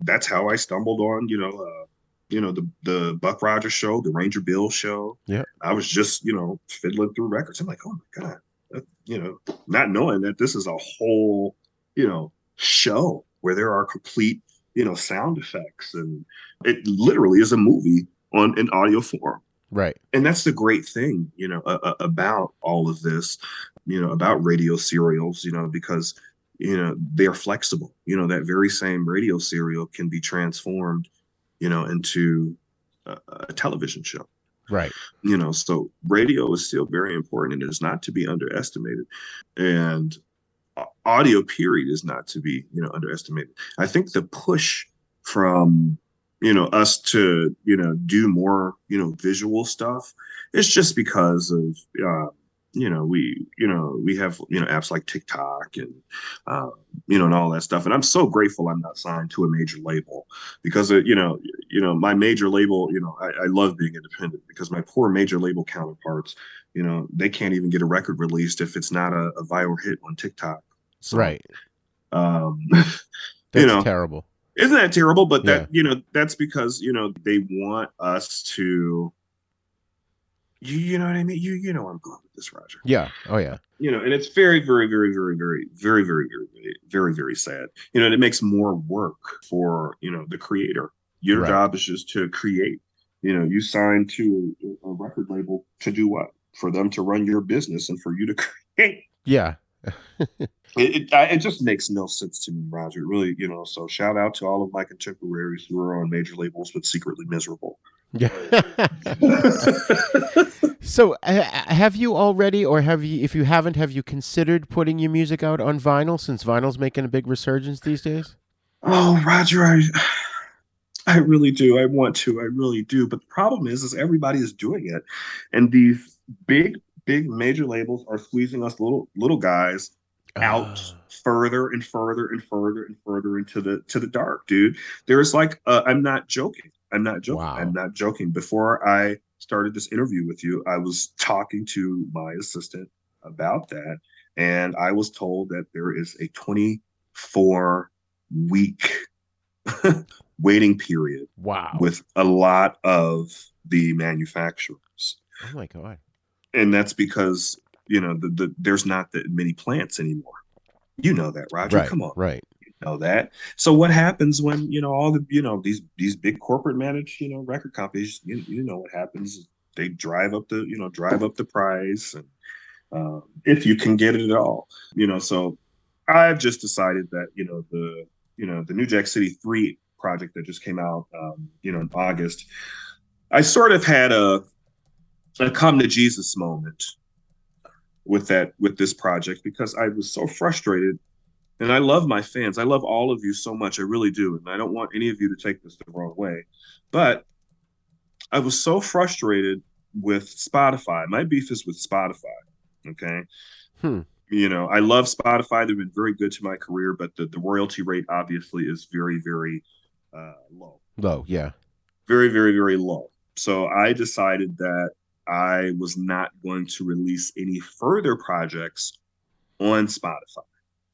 that's how I stumbled on, you know, uh, you know, the the Buck Rogers show, the Ranger Bill show. Yeah. I was just, you know, fiddling through records. I'm like, oh my God, that- you know, not knowing that this is a whole, you know, show where there are complete, you know, sound effects and it literally is a movie on an audio form. Right. And that's the great thing, you know, uh, about all of this, you know, about radio serials, you know, because, you know, they're flexible. You know, that very same radio serial can be transformed, you know, into a, a television show. Right. you know so radio is still very important and it is not to be underestimated. And audio period is not to be you know underestimated. I think the push from you know us to you know do more you know visual stuff is just because of uh you know we you know we have you know apps like tiktok and uh, you know and all that stuff and i'm so grateful i'm not signed to a major label because uh, you know you know my major label you know I, I love being independent because my poor major label counterparts you know they can't even get a record released if it's not a, a viral hit on tiktok so, Right. um That's you know terrible. isn't that terrible but that Yeah. you know that's because you know they want us to you, you know what i mean you you know i'm going with this roger Yeah. Oh yeah. you know and it's very very very very very very very very very very sad you know and it makes more work for you know the creator your Right. job is just to create you know you sign to a a record label to do what for them to run your business and for you to create Yeah. it, it, I, it just makes no sense to me, Roger. Really, you know. So shout out to all of my contemporaries who are on major labels but secretly miserable. Yeah. so, uh, have you already, or have you, if you haven't, have you considered putting your music out on vinyl since vinyl's making a big resurgence these days? Oh, Roger, I, I really do. I want to. I really do. But the problem is, is everybody is doing it, and these big, big major labels are squeezing us little, little guys out further and further and further and further into the to the dark, dude. There's like, uh, I'm not joking. I'm not joking. I'm not joking. Before I started this interview with you, I was talking to my assistant about that, and I was told that there is a 24 week waiting period. Wow. With a lot of the manufacturers. Oh my god. And that's because, you know, the, the there's not that many plants anymore. You know that, Roger. Right. Come on. Right. Know that. So what happens when, you know, all the, you know, these these big corporate managed, you know, record companies, you, you know what happens. They drive up the, you know, drive up the price and um, if you can get it at all. You know, so I've just decided that, you know, the you know, the New Jack City 3 project that just came out um, you know, in August. I sort of had a a come to Jesus moment with that with this project because I was so frustrated and I love my fans. I love all of you so much. I really do. And I don't want any of you to take this the wrong way. But I was so frustrated with Spotify. My beef is with Spotify. Okay. Hmm. You know, I love Spotify. They've been very good to my career, but the, the royalty rate obviously is very, very uh, low Low. Yeah. very, very, very low. So I decided that I was not going to release any further projects on Spotify,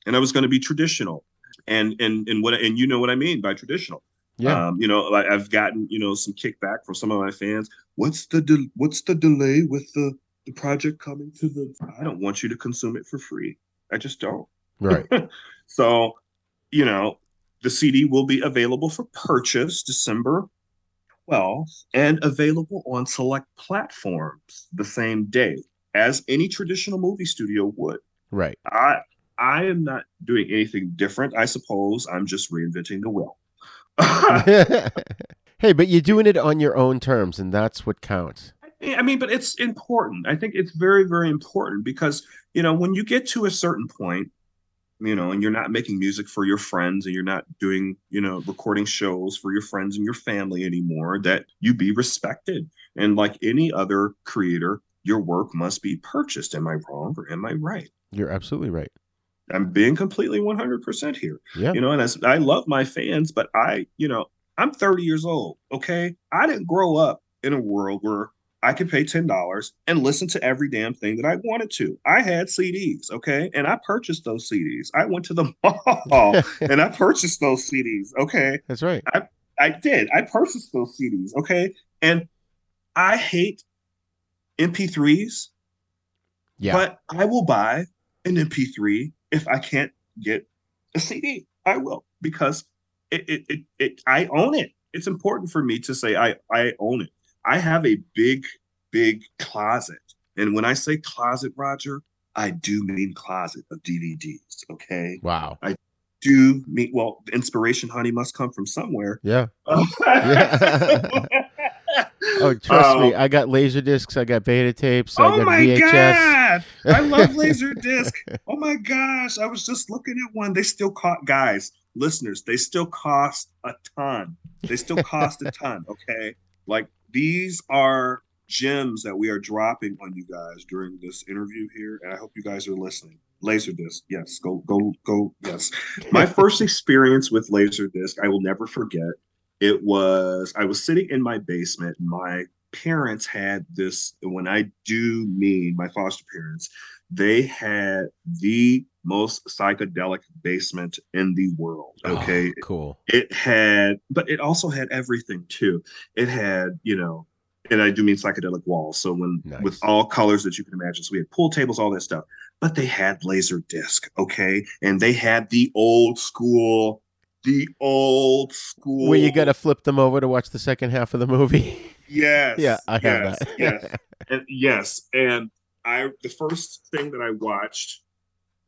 and I was going to be traditional. And and and what and you know what I mean by traditional. Yeah. Um, you know, like I've gotten you know some kickback from some of my fans. What's the de- what's the delay with the the project coming to the? I don't want you to consume it for free. I just don't. Right. so, you know, the CD will be available for purchase December 12th and available on select platforms the same day as any traditional movie studio would. Right. I I am not doing anything different. I suppose I'm just reinventing the wheel. hey, but you're doing it on your own terms, and that's what counts. I mean, but it's important. I think it's very, very important because, you know, when you get to a certain point, you know, and you're not making music for your friends and you're not doing, you know, recording shows for your friends and your family anymore, that you be respected. And like any other creator, your work must be purchased. Am I wrong or am I right? You're absolutely right. I'm being completely 100% here. Yeah. You know, and as, I love my fans, but I, you know, I'm 30 years old. Okay. I didn't grow up in a world where I could pay $10 and listen to every damn thing that I wanted to. I had CDs. Okay. And I purchased those CDs. I went to the mall and I purchased those CDs. Okay. That's right. I, I did. I purchased those CDs. Okay. And I hate MP3s. Yeah. But I will buy an MP3 if I can't get a CD. I will because it, it, it, it I own it. It's important for me to say I, I own it. I have a big, big closet. And when I say closet, Roger, I do mean closet of DVDs. Okay. Wow. I do mean well, inspiration, honey, must come from somewhere. Yeah. yeah. oh, trust um, me, I got laser discs, I got beta tapes, I oh got my VHS. god, I love laser disc. oh my gosh, I was just looking at one. They still cost, guys, listeners, they still cost a ton. They still cost a ton. Okay, like these are gems that we are dropping on you guys during this interview here, and I hope you guys are listening. Laserdisc, yes, go, go, go, yes. My first experience with Laserdisc, I will never forget. It was I was sitting in my basement. My parents had this. When I do mean my foster parents, they had the most psychedelic basement in the world. Oh, okay, oh, cool. It had, but it also had everything too. It had, you know, and I do mean psychedelic walls. So when nice. with all colors that you can imagine. So we had pool tables, all that stuff. But they had laser disc, okay, and they had the old school, the old school. Where you got to flip them over to watch the second half of the movie. Yes. yeah, I have yes, that. yes, and yes, and I the first thing that I watched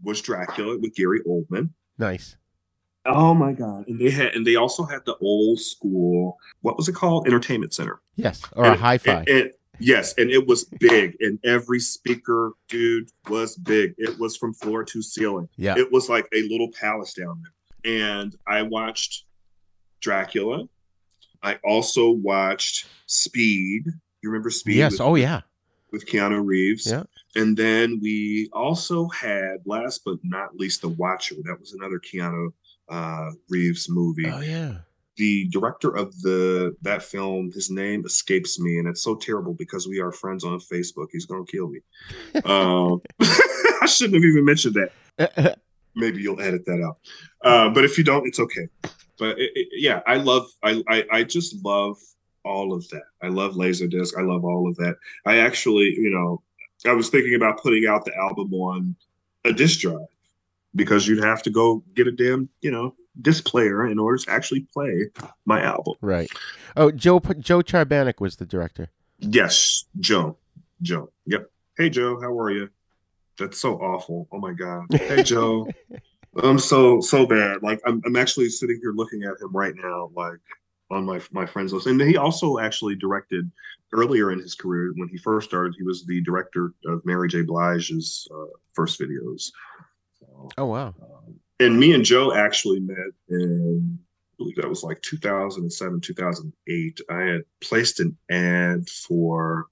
was Dracula with Gary Oldman. Nice. Oh my god! And they had, and they also had the old school. What was it called? Entertainment Center. Yes, or and, a hi-fi. And, and, yes, and it was big, and every speaker, dude, was big. It was from floor to ceiling. Yeah, it was like a little palace down there. And I watched Dracula. I also watched Speed. You remember Speed? Yes. With, oh yeah. With Keanu Reeves. Yeah. And then we also had, last but not least, The Watcher. That was another Keanu uh, Reeves movie. Oh yeah. The director of the that film, his name escapes me, and it's so terrible because we are friends on Facebook. He's gonna kill me. um, I shouldn't have even mentioned that. Maybe you'll edit that out. Uh, but if you don't, it's okay. But it, it, yeah, I love. I, I I just love all of that. I love Laserdisc. I love all of that. I actually, you know, I was thinking about putting out the album on a disc drive because you'd have to go get a damn, you know, disc player in order to actually play my album. Right. Oh, Joe Joe Charbanic was the director. Yes, Joe. Joe. Yep. Hey Joe, how are you? That's so awful. Oh my god. Hey Joe. I'm so so bad. Like I'm I'm actually sitting here looking at him right now, like on my my friends list. And he also actually directed earlier in his career when he first started. He was the director of Mary J. Blige's uh, first videos. Oh wow! Um, and me and Joe actually met in I believe that was like 2007, 2008. I had placed an ad for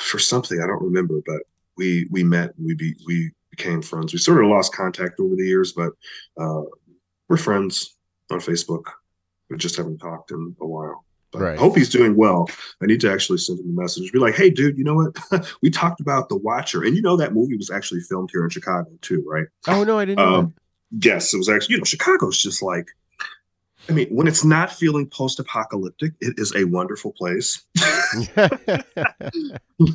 for something I don't remember, but we we met. We be we became friends. We sort of lost contact over the years, but uh, we're friends on Facebook. We just haven't talked in a while. But right. I hope he's doing well. I need to actually send him a message. Be like, hey, dude, you know what? we talked about The Watcher, and you know that movie was actually filmed here in Chicago too, right? Oh no, I didn't know. Um, yes, it was actually. You know, Chicago's just like I mean, when it's not feeling post-apocalyptic, it is a wonderful place.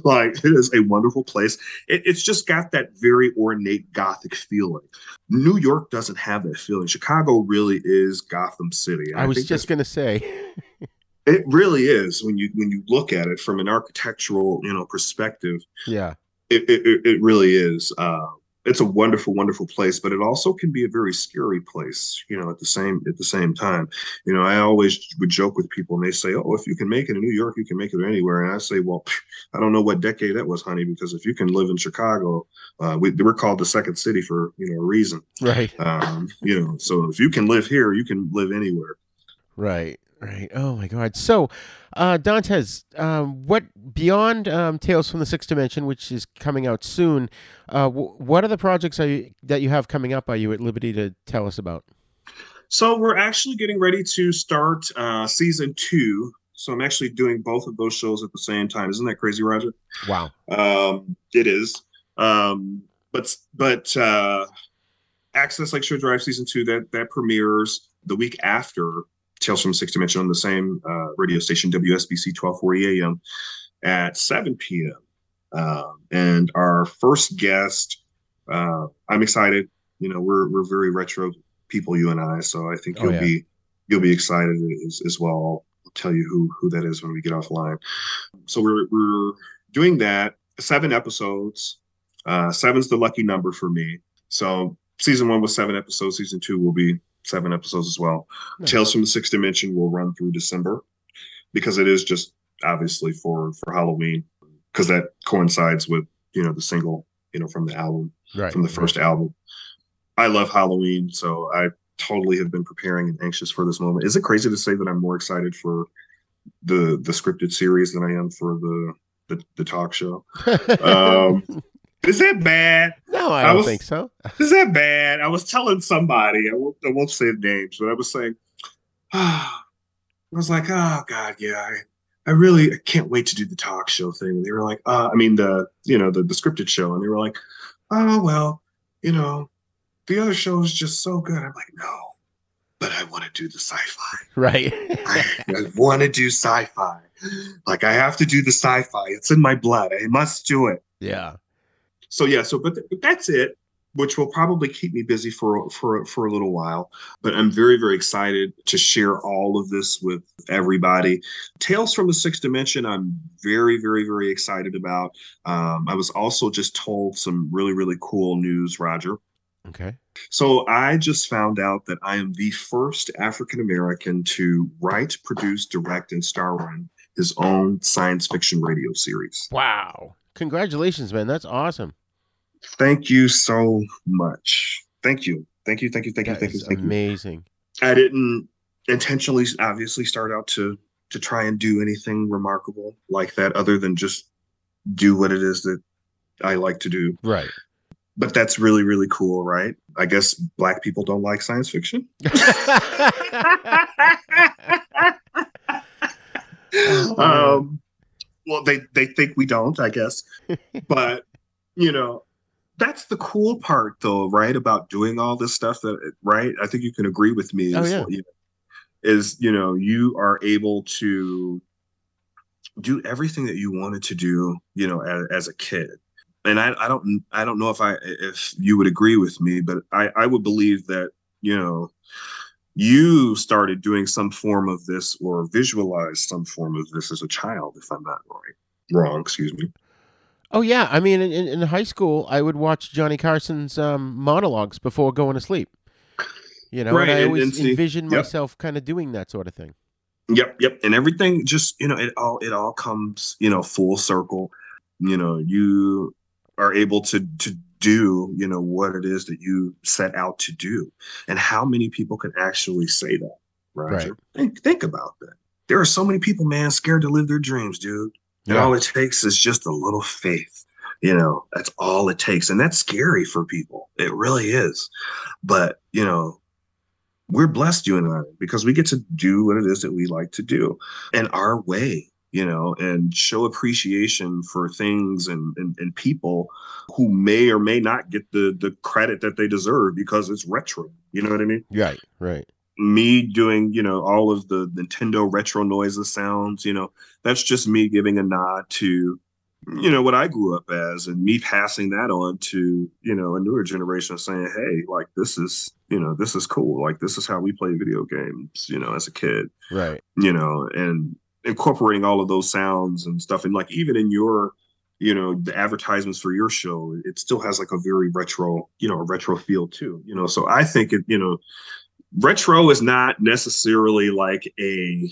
like it is a wonderful place. It, it's just got that very ornate gothic feeling. New York doesn't have that feeling. Chicago really is Gotham City. I, I was just gonna say. it really is when you when you look at it from an architectural you know perspective. Yeah, it it, it really is. Uh, it's a wonderful, wonderful place, but it also can be a very scary place, you know, at the same at the same time. You know, I always would joke with people and they say, Oh, if you can make it in New York, you can make it anywhere. And I say, Well, I don't know what decade that was, honey, because if you can live in Chicago, uh, we, we're called the second city for, you know, a reason. Right. Um, you know, so if you can live here, you can live anywhere. Right. Right. Oh my God. So, uh, Dantes, um, what beyond um, Tales from the Sixth Dimension, which is coming out soon, uh, w- what are the projects you, that you have coming up? Are you at liberty to tell us about? So we're actually getting ready to start uh, season two. So I'm actually doing both of those shows at the same time. Isn't that crazy, Roger? Wow. Um, it is. Um, but but uh, Access Lakeshore Drive season two that that premieres the week after Tales from Sixth Dimension on the same uh, radio station, WSBC 1240 AM at 7 p.m. Um, and our first guest, uh, I'm excited. You know, we're we're very retro people, you and I. So I think you'll oh, yeah. be you'll be excited as, as well. I'll tell you who who that is when we get offline. So we're we're doing that seven episodes. Uh, seven's the lucky number for me. So season one was seven episodes. Season two will be seven episodes as well. Nice. Tales from the Sixth Dimension will run through December because it is just obviously for for Halloween because that coincides with you know the single you know from the album right. from the first right. album. I love Halloween, so I totally have been preparing and anxious for this moment. Is it crazy to say that I'm more excited for the the scripted series than I am for the the, the talk show? um, is that bad? No, I, I don't was, think so. is that bad? I was telling somebody, I won't, I won't say names, but I was saying, ah, I was like, oh God, yeah, I, I really I can't wait to do the talk show thing. And they were like, uh, I mean the you know the, the scripted show, and they were like, oh well, you know, the other show is just so good. I'm like, no, but I want to do the sci-fi. Right. I, I want to do sci-fi. Like I have to do the sci-fi. It's in my blood. I must do it. Yeah so yeah, so but, th- but that's it, which will probably keep me busy for for for a little while. But I'm very very excited to share all of this with everybody. Tales from the Sixth Dimension, I'm very very very excited about. Um, I was also just told some really really cool news, Roger. Okay. So I just found out that I am the first African American to write, produce, direct, and star in his own science fiction radio series. Wow. Congratulations, man. That's awesome. Thank you so much. Thank you. Thank you. Thank you. Thank that you. Thank you. Thank amazing. you. I didn't intentionally obviously start out to to try and do anything remarkable like that other than just do what it is that I like to do. Right. But that's really, really cool, right? I guess black people don't like science fiction. oh, um, well they they think we don't i guess but you know that's the cool part though right about doing all this stuff that right i think you can agree with me oh, yeah. you know, is you know you are able to do everything that you wanted to do you know as, as a kid and I, I don't i don't know if i if you would agree with me but i i would believe that you know you started doing some form of this or visualized some form of this as a child, if I'm not right. Wrong, excuse me. Oh yeah, I mean, in, in high school, I would watch Johnny Carson's um, monologues before going to sleep. You know, right, and I always and, see, envisioned yep. myself kind of doing that sort of thing. Yep, yep, and everything just you know it all it all comes you know full circle. You know, you are able to to do you know what it is that you set out to do and how many people can actually say that roger right. think, think about that. There are so many people man scared to live their dreams dude. Yeah. all it takes is just a little faith you know that's all it takes. And that's scary for people. It really is. But you know we're blessed you and i because we get to do what it is that we like to do. And our way you know, and show appreciation for things and, and, and people who may or may not get the the credit that they deserve because it's retro. You know what I mean? Right, right. me doing, you know, all of the Nintendo retro noises sounds, you know, that's just me giving a nod to, you know, what I grew up as and me passing that on to, you know, a newer generation saying, hey, like this is, you know, this is cool. Like this is how we play video games, you know, as a kid. Right. You know, and incorporating all of those sounds and stuff. And like even in your, you know, the advertisements for your show, it still has like a very retro, you know, a retro feel too. You know, so I think it, you know, retro is not necessarily like a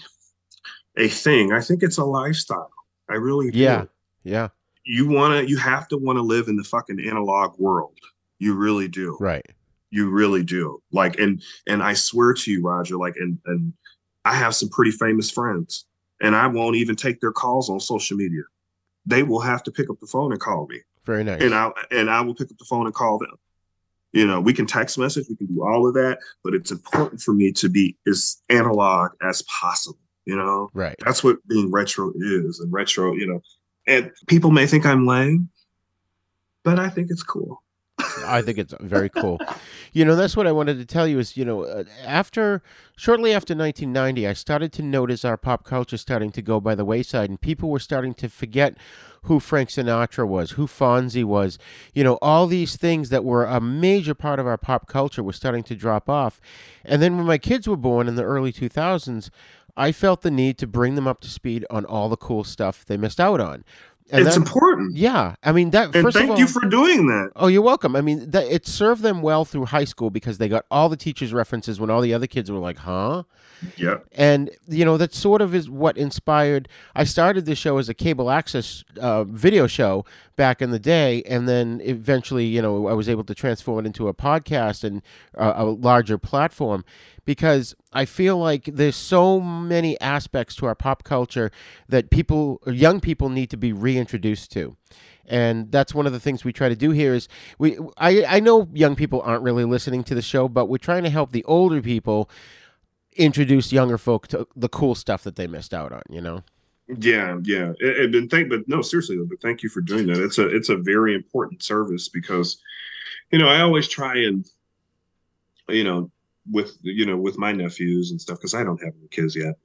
a thing. I think it's a lifestyle. I really do. Yeah. Yeah. You want to you have to want to live in the fucking analog world. You really do. Right. You really do. Like and and I swear to you Roger like and and I have some pretty famous friends and I won't even take their calls on social media. They will have to pick up the phone and call me. Very nice. And I and I will pick up the phone and call them you know we can text message we can do all of that but it's important for me to be as analog as possible you know right that's what being retro is and retro you know and people may think i'm lame but i think it's cool I think it's very cool. you know, that's what I wanted to tell you is, you know, uh, after shortly after 1990, I started to notice our pop culture starting to go by the wayside and people were starting to forget who Frank Sinatra was, who Fonzie was. You know, all these things that were a major part of our pop culture were starting to drop off. And then when my kids were born in the early 2000s, I felt the need to bring them up to speed on all the cool stuff they missed out on. And it's that, important. Yeah, I mean that. And thank all, you for doing that. Oh, you're welcome. I mean, that it served them well through high school because they got all the teachers' references when all the other kids were like, "Huh." Yeah. And you know that sort of is what inspired. I started this show as a cable access uh, video show back in the day, and then eventually, you know, I was able to transform it into a podcast and uh, a larger platform because I feel like there's so many aspects to our pop culture that people, young people, need to be reintroduced to. And that's one of the things we try to do here is we I, I know young people aren't really listening to the show, but we're trying to help the older people introduce younger folk to the cool stuff that they missed out on, you know? Yeah, yeah. And, and thank but no, seriously but thank you for doing that. It's a it's a very important service because you know, I always try and you know, with you know with my nephews and stuff because I don't have any kids yet.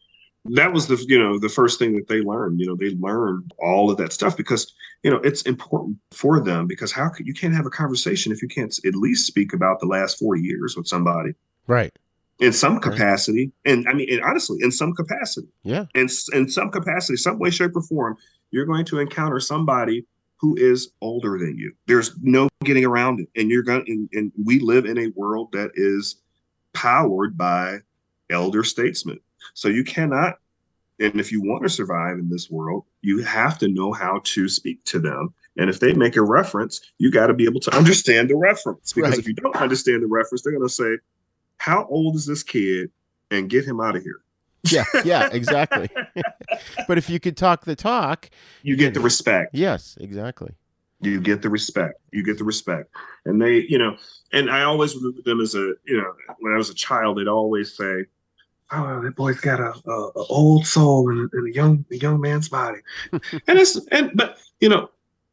That was the you know the first thing that they learned. You know they learned all of that stuff because you know it's important for them because how could you can't have a conversation if you can't at least speak about the last forty years with somebody, right? In some capacity, right. and I mean, and honestly, in some capacity, yeah, in in some capacity, some way, shape, or form, you're going to encounter somebody who is older than you. There's no getting around it, and you're going. And, and we live in a world that is powered by elder statesmen. So you cannot, and if you want to survive in this world, you have to know how to speak to them. And if they make a reference, you got to be able to understand the reference. Because right. if you don't understand the reference, they're going to say, How old is this kid? And get him out of here. yeah, yeah, exactly. but if you could talk the talk, you get the respect. Yes, exactly you get the respect you get the respect and they you know and i always remember them as a you know when i was a child they'd always say oh that boy's got a, a, a old soul and, and, a young a young man's body and it's and but you know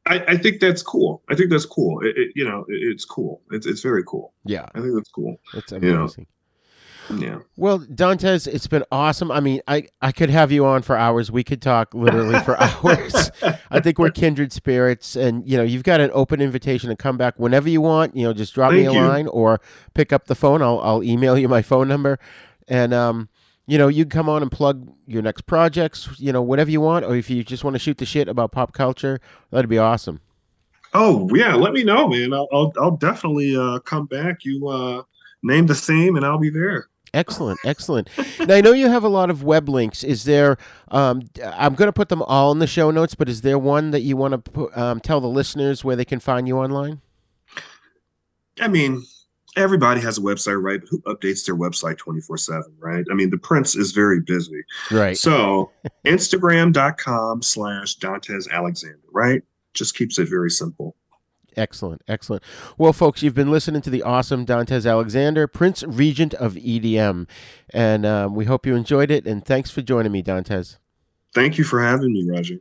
I, I think that's cool. I think that's cool. It, it, you know, it, it's cool. It's it's very cool. Yeah, I think that's cool. It's amazing. Yeah. Well, Dantes, it's been awesome. I mean, I, I could have you on for hours. We could talk literally for hours. I think we're kindred spirits. And, you know, you've got an open invitation to come back whenever you want. You know, just drop Thank me a you. line or pick up the phone. I'll, I'll email you my phone number. And, um, you know, you can come on and plug your next projects, you know, whatever you want. Or if you just want to shoot the shit about pop culture, that'd be awesome. Oh, yeah. Let me know, man. I'll, I'll, I'll definitely uh, come back. You uh, name the theme and I'll be there. Excellent, excellent. now I know you have a lot of web links. Is there? Um, I'm going to put them all in the show notes, but is there one that you want to um, tell the listeners where they can find you online? I mean, everybody has a website, right? Who updates their website 24 7, right? I mean, the prince is very busy. Right. So Instagram.com slash Dantes Alexander, right? Just keeps it very simple. Excellent, excellent. Well, folks, you've been listening to the awesome Dantes Alexander, Prince Regent of EDM, and um, we hope you enjoyed it. And thanks for joining me, Dantes. Thank you for having me, Roger.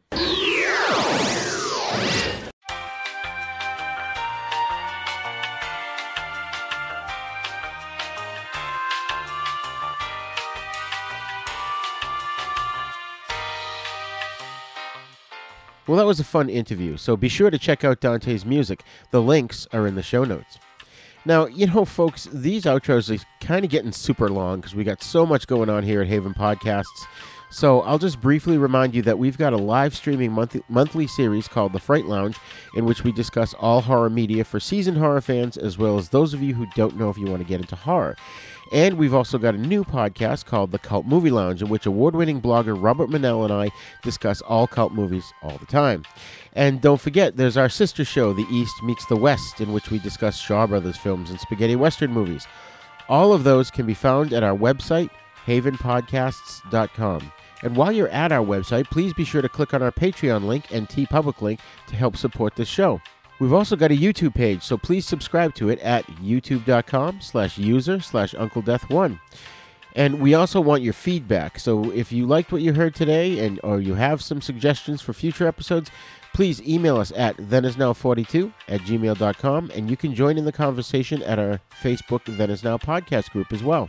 Well, that was a fun interview, so be sure to check out Dante's music. The links are in the show notes. Now, you know, folks, these outros are kind of getting super long because we got so much going on here at Haven Podcasts. So I'll just briefly remind you that we've got a live streaming monthly, monthly series called The Fright Lounge, in which we discuss all horror media for seasoned horror fans, as well as those of you who don't know if you want to get into horror. And we've also got a new podcast called The Cult Movie Lounge, in which award winning blogger Robert Manell and I discuss all cult movies all the time. And don't forget, there's our sister show, The East Meets the West, in which we discuss Shaw Brothers films and spaghetti western movies. All of those can be found at our website, havenpodcasts.com. And while you're at our website, please be sure to click on our Patreon link and TeePublic link to help support this show. We've also got a YouTube page, so please subscribe to it at youtube.com slash user slash Uncle Death One. And we also want your feedback. So if you liked what you heard today and or you have some suggestions for future episodes, please email us at thenisnow42 at gmail.com and you can join in the conversation at our Facebook Then Is Now podcast group as well.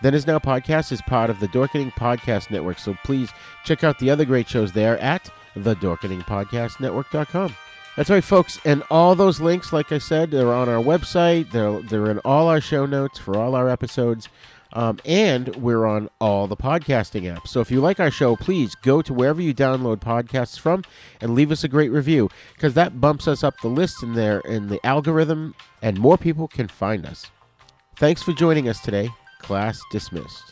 Then Is Now podcast is part of the Dorkening Podcast Network, so please check out the other great shows there at thedorkeningpodcastnetwork.com. That's right, folks. And all those links, like I said, they're on our website. They're, they're in all our show notes for all our episodes. Um, and we're on all the podcasting apps. So if you like our show, please go to wherever you download podcasts from and leave us a great review because that bumps us up the list in there in the algorithm and more people can find us. Thanks for joining us today. Class dismissed.